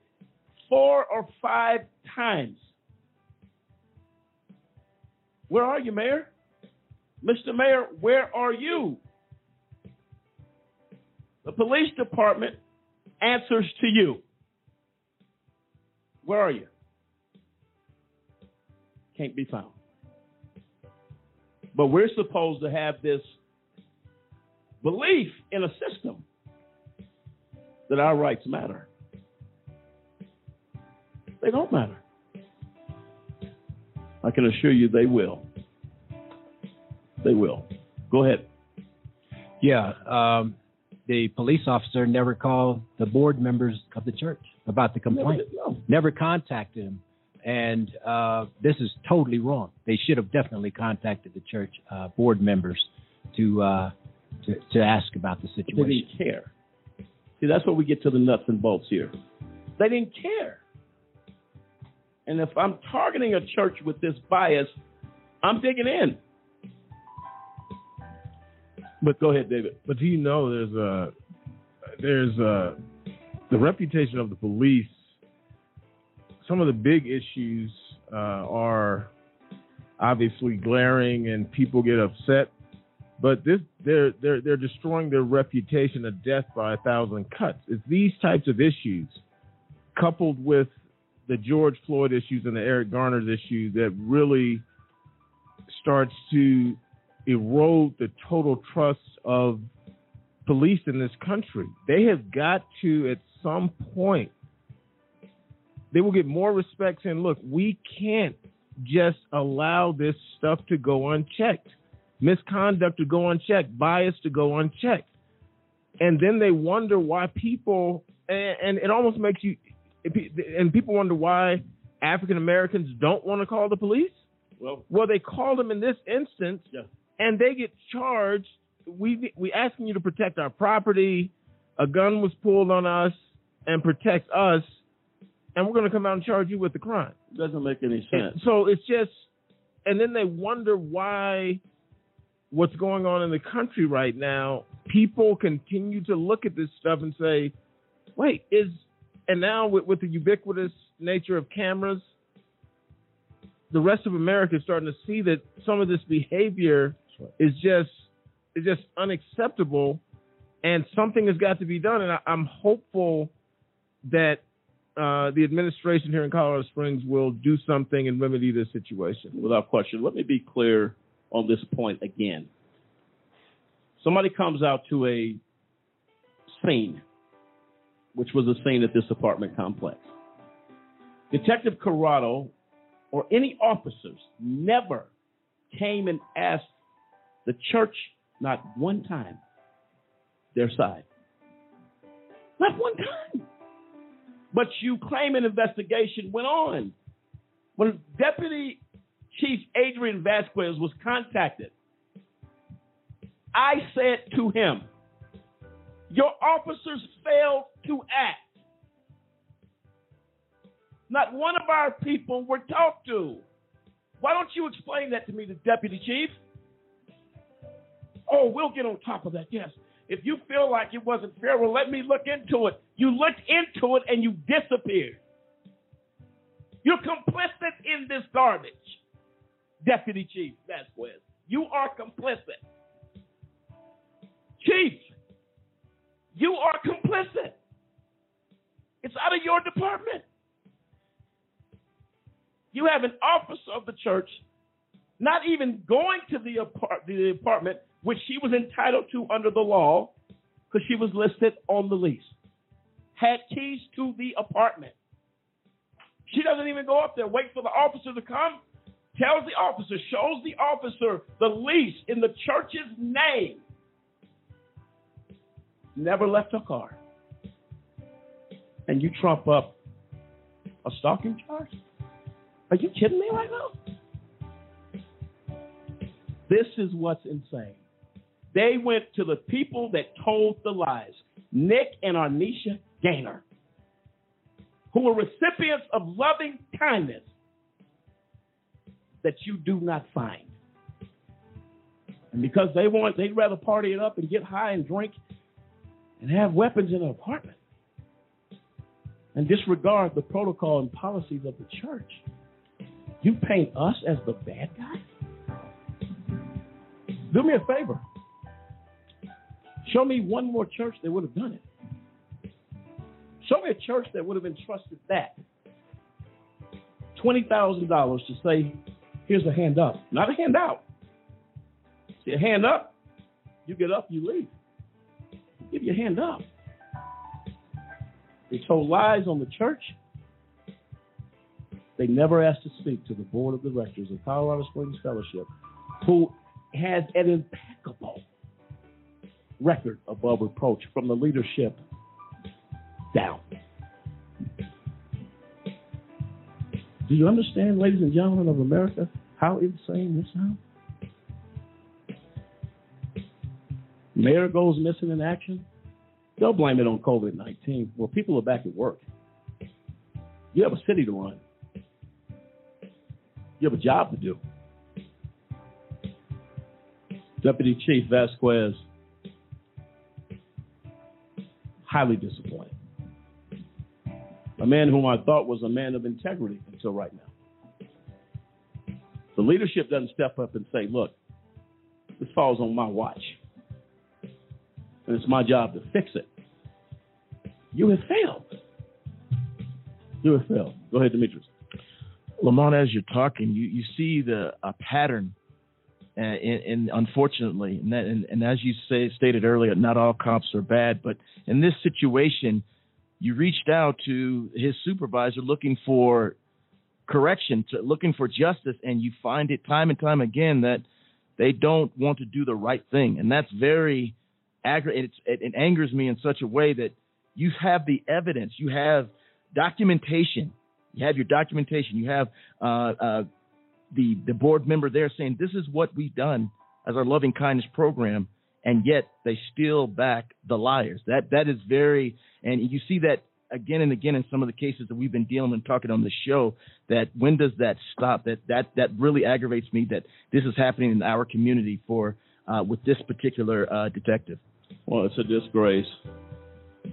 four or five times. Where are you, Mayor? Mr. Mayor, where are you? The police department answers to you. Where are you? Can't be found. But we're supposed to have this belief in a system that our rights matter. They don't matter. I can assure you they will. They will. Go ahead. Yeah. Um, the police officer never called the board members of the church about the complaint. Never, no. never contacted them. And uh, this is totally wrong. They should have definitely contacted the church uh, board members to uh, to, to ask about the situation. They didn't care. See, that's where we get to the nuts and bolts here. They didn't care. And if I'm targeting a church with this bias, I'm digging in. But go ahead, David. But do you know there's a there's a the reputation of the police some of the big issues uh, are obviously glaring and people get upset. But this, they're they're they're destroying their reputation of death by a thousand cuts. It's these types of issues, coupled with the George Floyd issues and the Eric Garner's issue, that really starts to erode the total trust of police in this country. They have got to, at some point, they will get more respect saying, look, we can't just allow this stuff to go unchecked, misconduct to go unchecked, bias to go unchecked. And then they wonder why people, and, and it almost makes you, and people wonder why African Americans don't want to call the police. Well, well, they called them in this instance, yeah. and they get charged. We we asking you to protect our property. A gun was pulled on us and protect us, and we're going to come out and charge you with the crime. It doesn't make any sense. And so it's just, and then they wonder why what's going on in the country right now. People continue to look at this stuff and say, "Wait, is," and now with, with the ubiquitous nature of cameras, the rest of America is starting to see that some of this behavior is just is just unacceptable, and something has got to be done. And I, I'm hopeful that uh, the administration here in Colorado Springs will do something and remedy this situation. Without question. Let me be clear on this point again. Somebody comes out to a scene, which was a scene at this apartment complex. Detective Corrado or any officers never came and asked the church, not one time, their side. Not one time. But you claim an investigation went on. When Deputy Chief Adrian Vasquez was contacted, I said to him, Your officers failed to act. Not one of our people were talked to. Why don't you explain that to me, the deputy chief? Oh, we'll get on top of that. Yes. If you feel like it wasn't fair, well, let me look into it. You looked into it and you disappeared. You're complicit in this garbage, Deputy Chief Vasquez. You are complicit. Chief, you are complicit. It's out of your department. You have an officer of the church not even going to the, apart- the apartment which she was entitled to under the law because she was listed on the lease. Had keys to the apartment. She doesn't even go up there, wait for the officer to come, tells the officer, shows the officer the lease in the church's name. Never left her car. And you trump up a stalking charge? Are you kidding me right now? This is what's insane. They went to the people that told the lies, Nick and Arnisha Gaynor, who were recipients of loving kindness that you do not find. And because they want, they'd rather party it up and get high and drink and have weapons in an apartment and disregard the protocol and policies of the church. You paint us as the bad guys? Do me a favor. Show me one more church that would have done it. Show me a church that would have entrusted that. $20,000 to say, here's a hand up, not a handout. See, a hand up, you get up, you leave. Give you a hand up. They told lies on the church. They never asked to speak to the board of directors of Colorado Springs Fellowship, who has an impeccable record above reproach from the leadership down. Do you understand, ladies and gentlemen of America, how insane this sounds? Mayor goes missing in action. They'll blame it on COVID 19. Well, people are back at work. You have a city to run, you have a job to do. Deputy Chief Vasquez, highly disappointed. a man whom I thought was a man of integrity until right now. The leadership doesn't step up and say, look, this falls on my watch. And it's my job to fix it. You have failed. You have failed. Go ahead, Demetrius. Lamont, as you're talking, you, you see the a pattern, in, in unfortunately, and, that, and, and as you say, stated earlier, not all cops are bad, but in this situation, you reached out to his supervisor looking for correction, to, looking for justice, and you find it time and time again that they don't want to do the right thing, and that's very aggravating. It, it angers me in such a way that you have the evidence, you have documentation, you have your documentation, you have uh, uh, the the board member there saying this is what we've done as our loving kindness program, and yet they still back the liars. That that is very, and you see that again and again in some of the cases that we've been dealing and talking on the show. That when does that stop? That that that really aggravates me that this is happening in our community for uh, with this particular uh, detective. Well, it's a disgrace,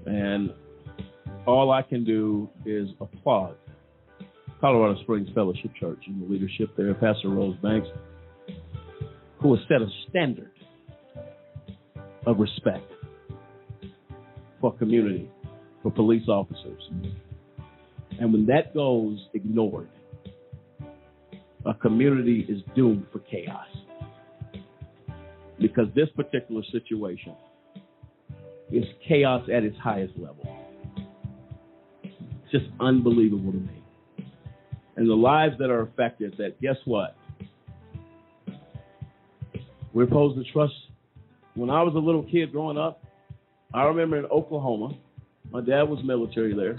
and all I can do is applaud Colorado Springs Fellowship Church and the leadership there, Pastor Rose Banks, who has set a standard of respect for community, for police officers. And when that goes ignored, a community is doomed for chaos. Because this particular situation is chaos at its highest level. It's just unbelievable to me. And the lives that are affected, that guess what? We're supposed to trust. When I was a little kid growing up, I remember in Oklahoma, my dad was military there.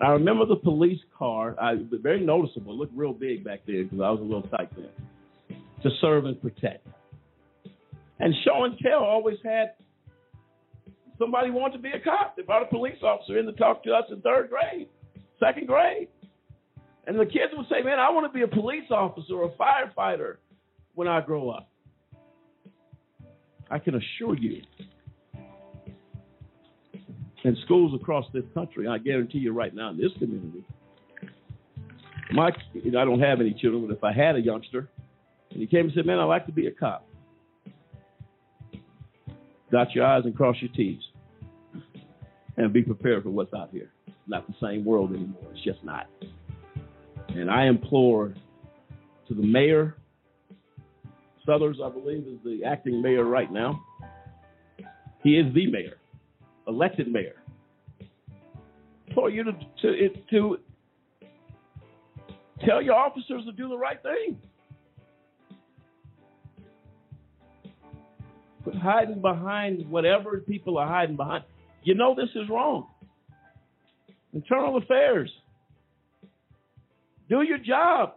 I remember the police car, I very noticeable, looked real big back then because I was a little tight then, to serve and protect. And show and tell always had somebody wanted to be a cop. They brought a police officer in to talk to us in third grade, second grade. And the kids would say, Man, I want to be a police officer or a firefighter when I grow up. I can assure you, in schools across this country, I guarantee you right now in this community, my I don't have any children, but if I had a youngster and he came and said, Man, I'd like to be a cop. Dot your I's and cross your T's. And be prepared for what's out here. Not the same world anymore. It's just not. And I implore to the mayor, Suthers, I believe, is the acting mayor right now. He is the mayor, elected mayor. For you to, to, to tell your officers to do the right thing. But hiding behind whatever people are hiding behind, you know this is wrong. Internal affairs. Do your job.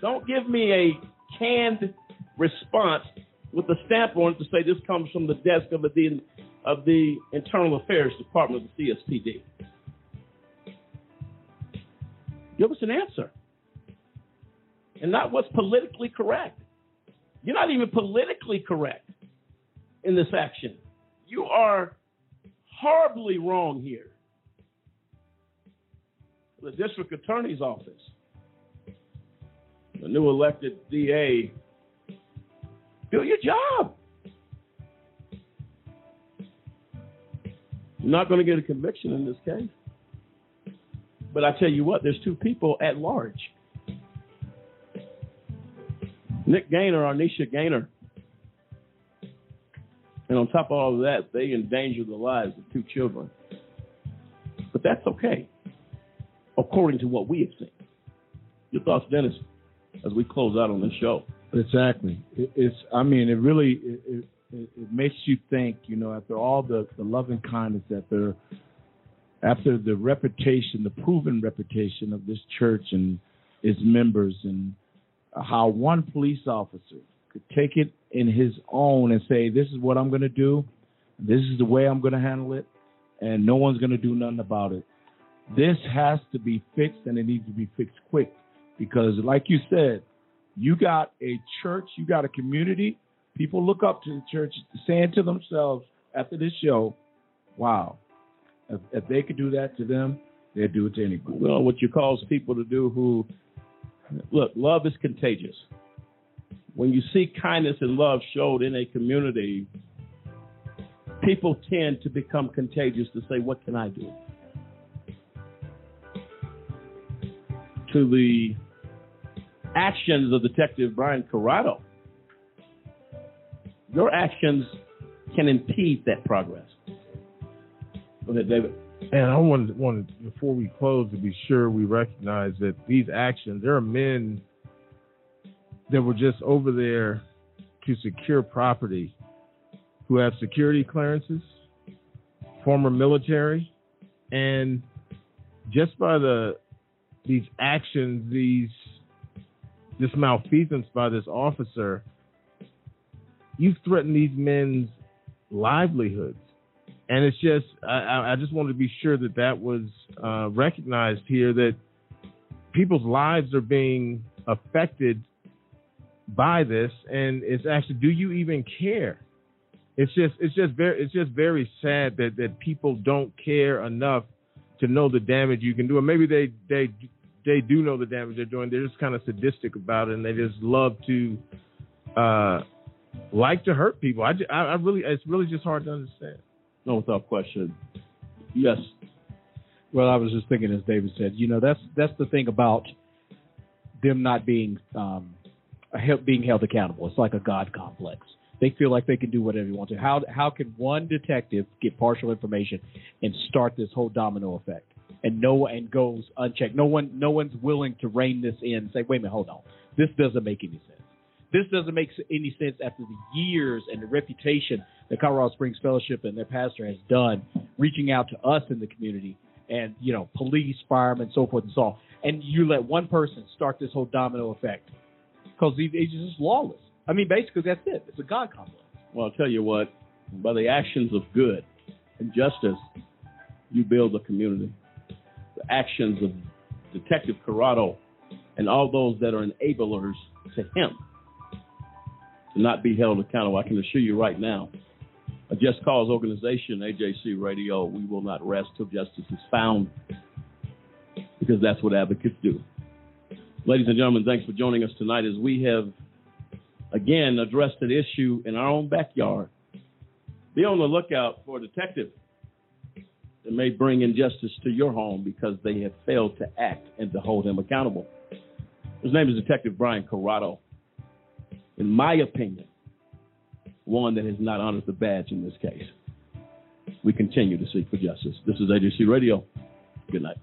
Don't give me a canned response with a stamp on it to say this comes from the desk of the of the Internal Affairs Department of the CSPD. Give us an answer. And not what's politically correct. You're not even politically correct in this action. You are horribly wrong here. The district attorney's office, the new elected DA, do your job. You're not going to get a conviction in this case. But I tell you what, there's two people at large. Nick Gaynor, Arnisha Gaynor. And on top of all of that, they endanger the lives of two children. But that's okay, according to what we have seen. Your thoughts, Dennis, as we close out on this show? Exactly. It, it's. I mean, it really it, it, it makes you think. You know, after all the the loving kindness that they're after the reputation, the proven reputation of this church and its members, and how one police officer could take it in his own and say, "This is what I'm going to do. This is the way I'm going to handle it, and no one's going to do nothing about it." This has to be fixed, and it needs to be fixed quick because, like you said, you got a church, you got a community. People look up to the church, saying to themselves after this show, "Wow, If, if they could do that to them, they'd do it to anybody. Well, what you cause people to do who look, love is contagious. When you see kindness and love showed in a community, people tend to become contagious to say, What can I do? To the actions of Detective Brian Corrado, your actions can impede that progress. Go ahead, David. And I wanted, wanted before we close to be sure we recognize that these actions, there are men that were just over there to secure property who have security clearances, former military, and just by the these actions, these this malfeasance by this officer, you've threatened these men's livelihoods. And it's just, I, I just wanted to be sure that that was uh, recognized here that people's lives are being affected by this. And it's actually, do you even care? It's just, it's just very, it's just very sad that that people don't care enough to know the damage you can do. And maybe they they they do know the damage they're doing. They're just kind of sadistic about it, and they just love to uh, like to hurt people. I, I, I really, it's really just hard to understand. No, without question. Yes. Well, I was just thinking, as David said, you know, that's that's the thing about them not being um, being held accountable. It's like a god complex. They feel like they can do whatever they want to. How how can one detective get partial information and start this whole domino effect? And no and goes unchecked. No one no one's willing to rein this in and say, wait a minute, hold on. This doesn't make any sense. This doesn't make any sense after the years and the reputation that Colorado Springs Fellowship and their pastor has done, reaching out to us in the community and you know police, firemen, so forth and so on. And you let one person start this whole domino effect because he's just lawless. I mean, basically that's it. It's a god complex. Well, I'll tell you what. By the actions of good and justice, you build a community. The actions of Detective Corrado and all those that are enablers to him to not be held accountable. I can assure you right now, a Just Cause organization, AJC Radio, we will not rest till justice is found because that's what advocates do. Ladies and gentlemen, thanks for joining us tonight as we have again addressed an issue in our own backyard. Be on the lookout for a detective that may bring injustice to your home because they have failed to act and to hold him accountable. His name is Detective Brian Corrado in my opinion, one that has not honored the badge in this case. We continue to seek for justice. This is AJC Radio. Good night.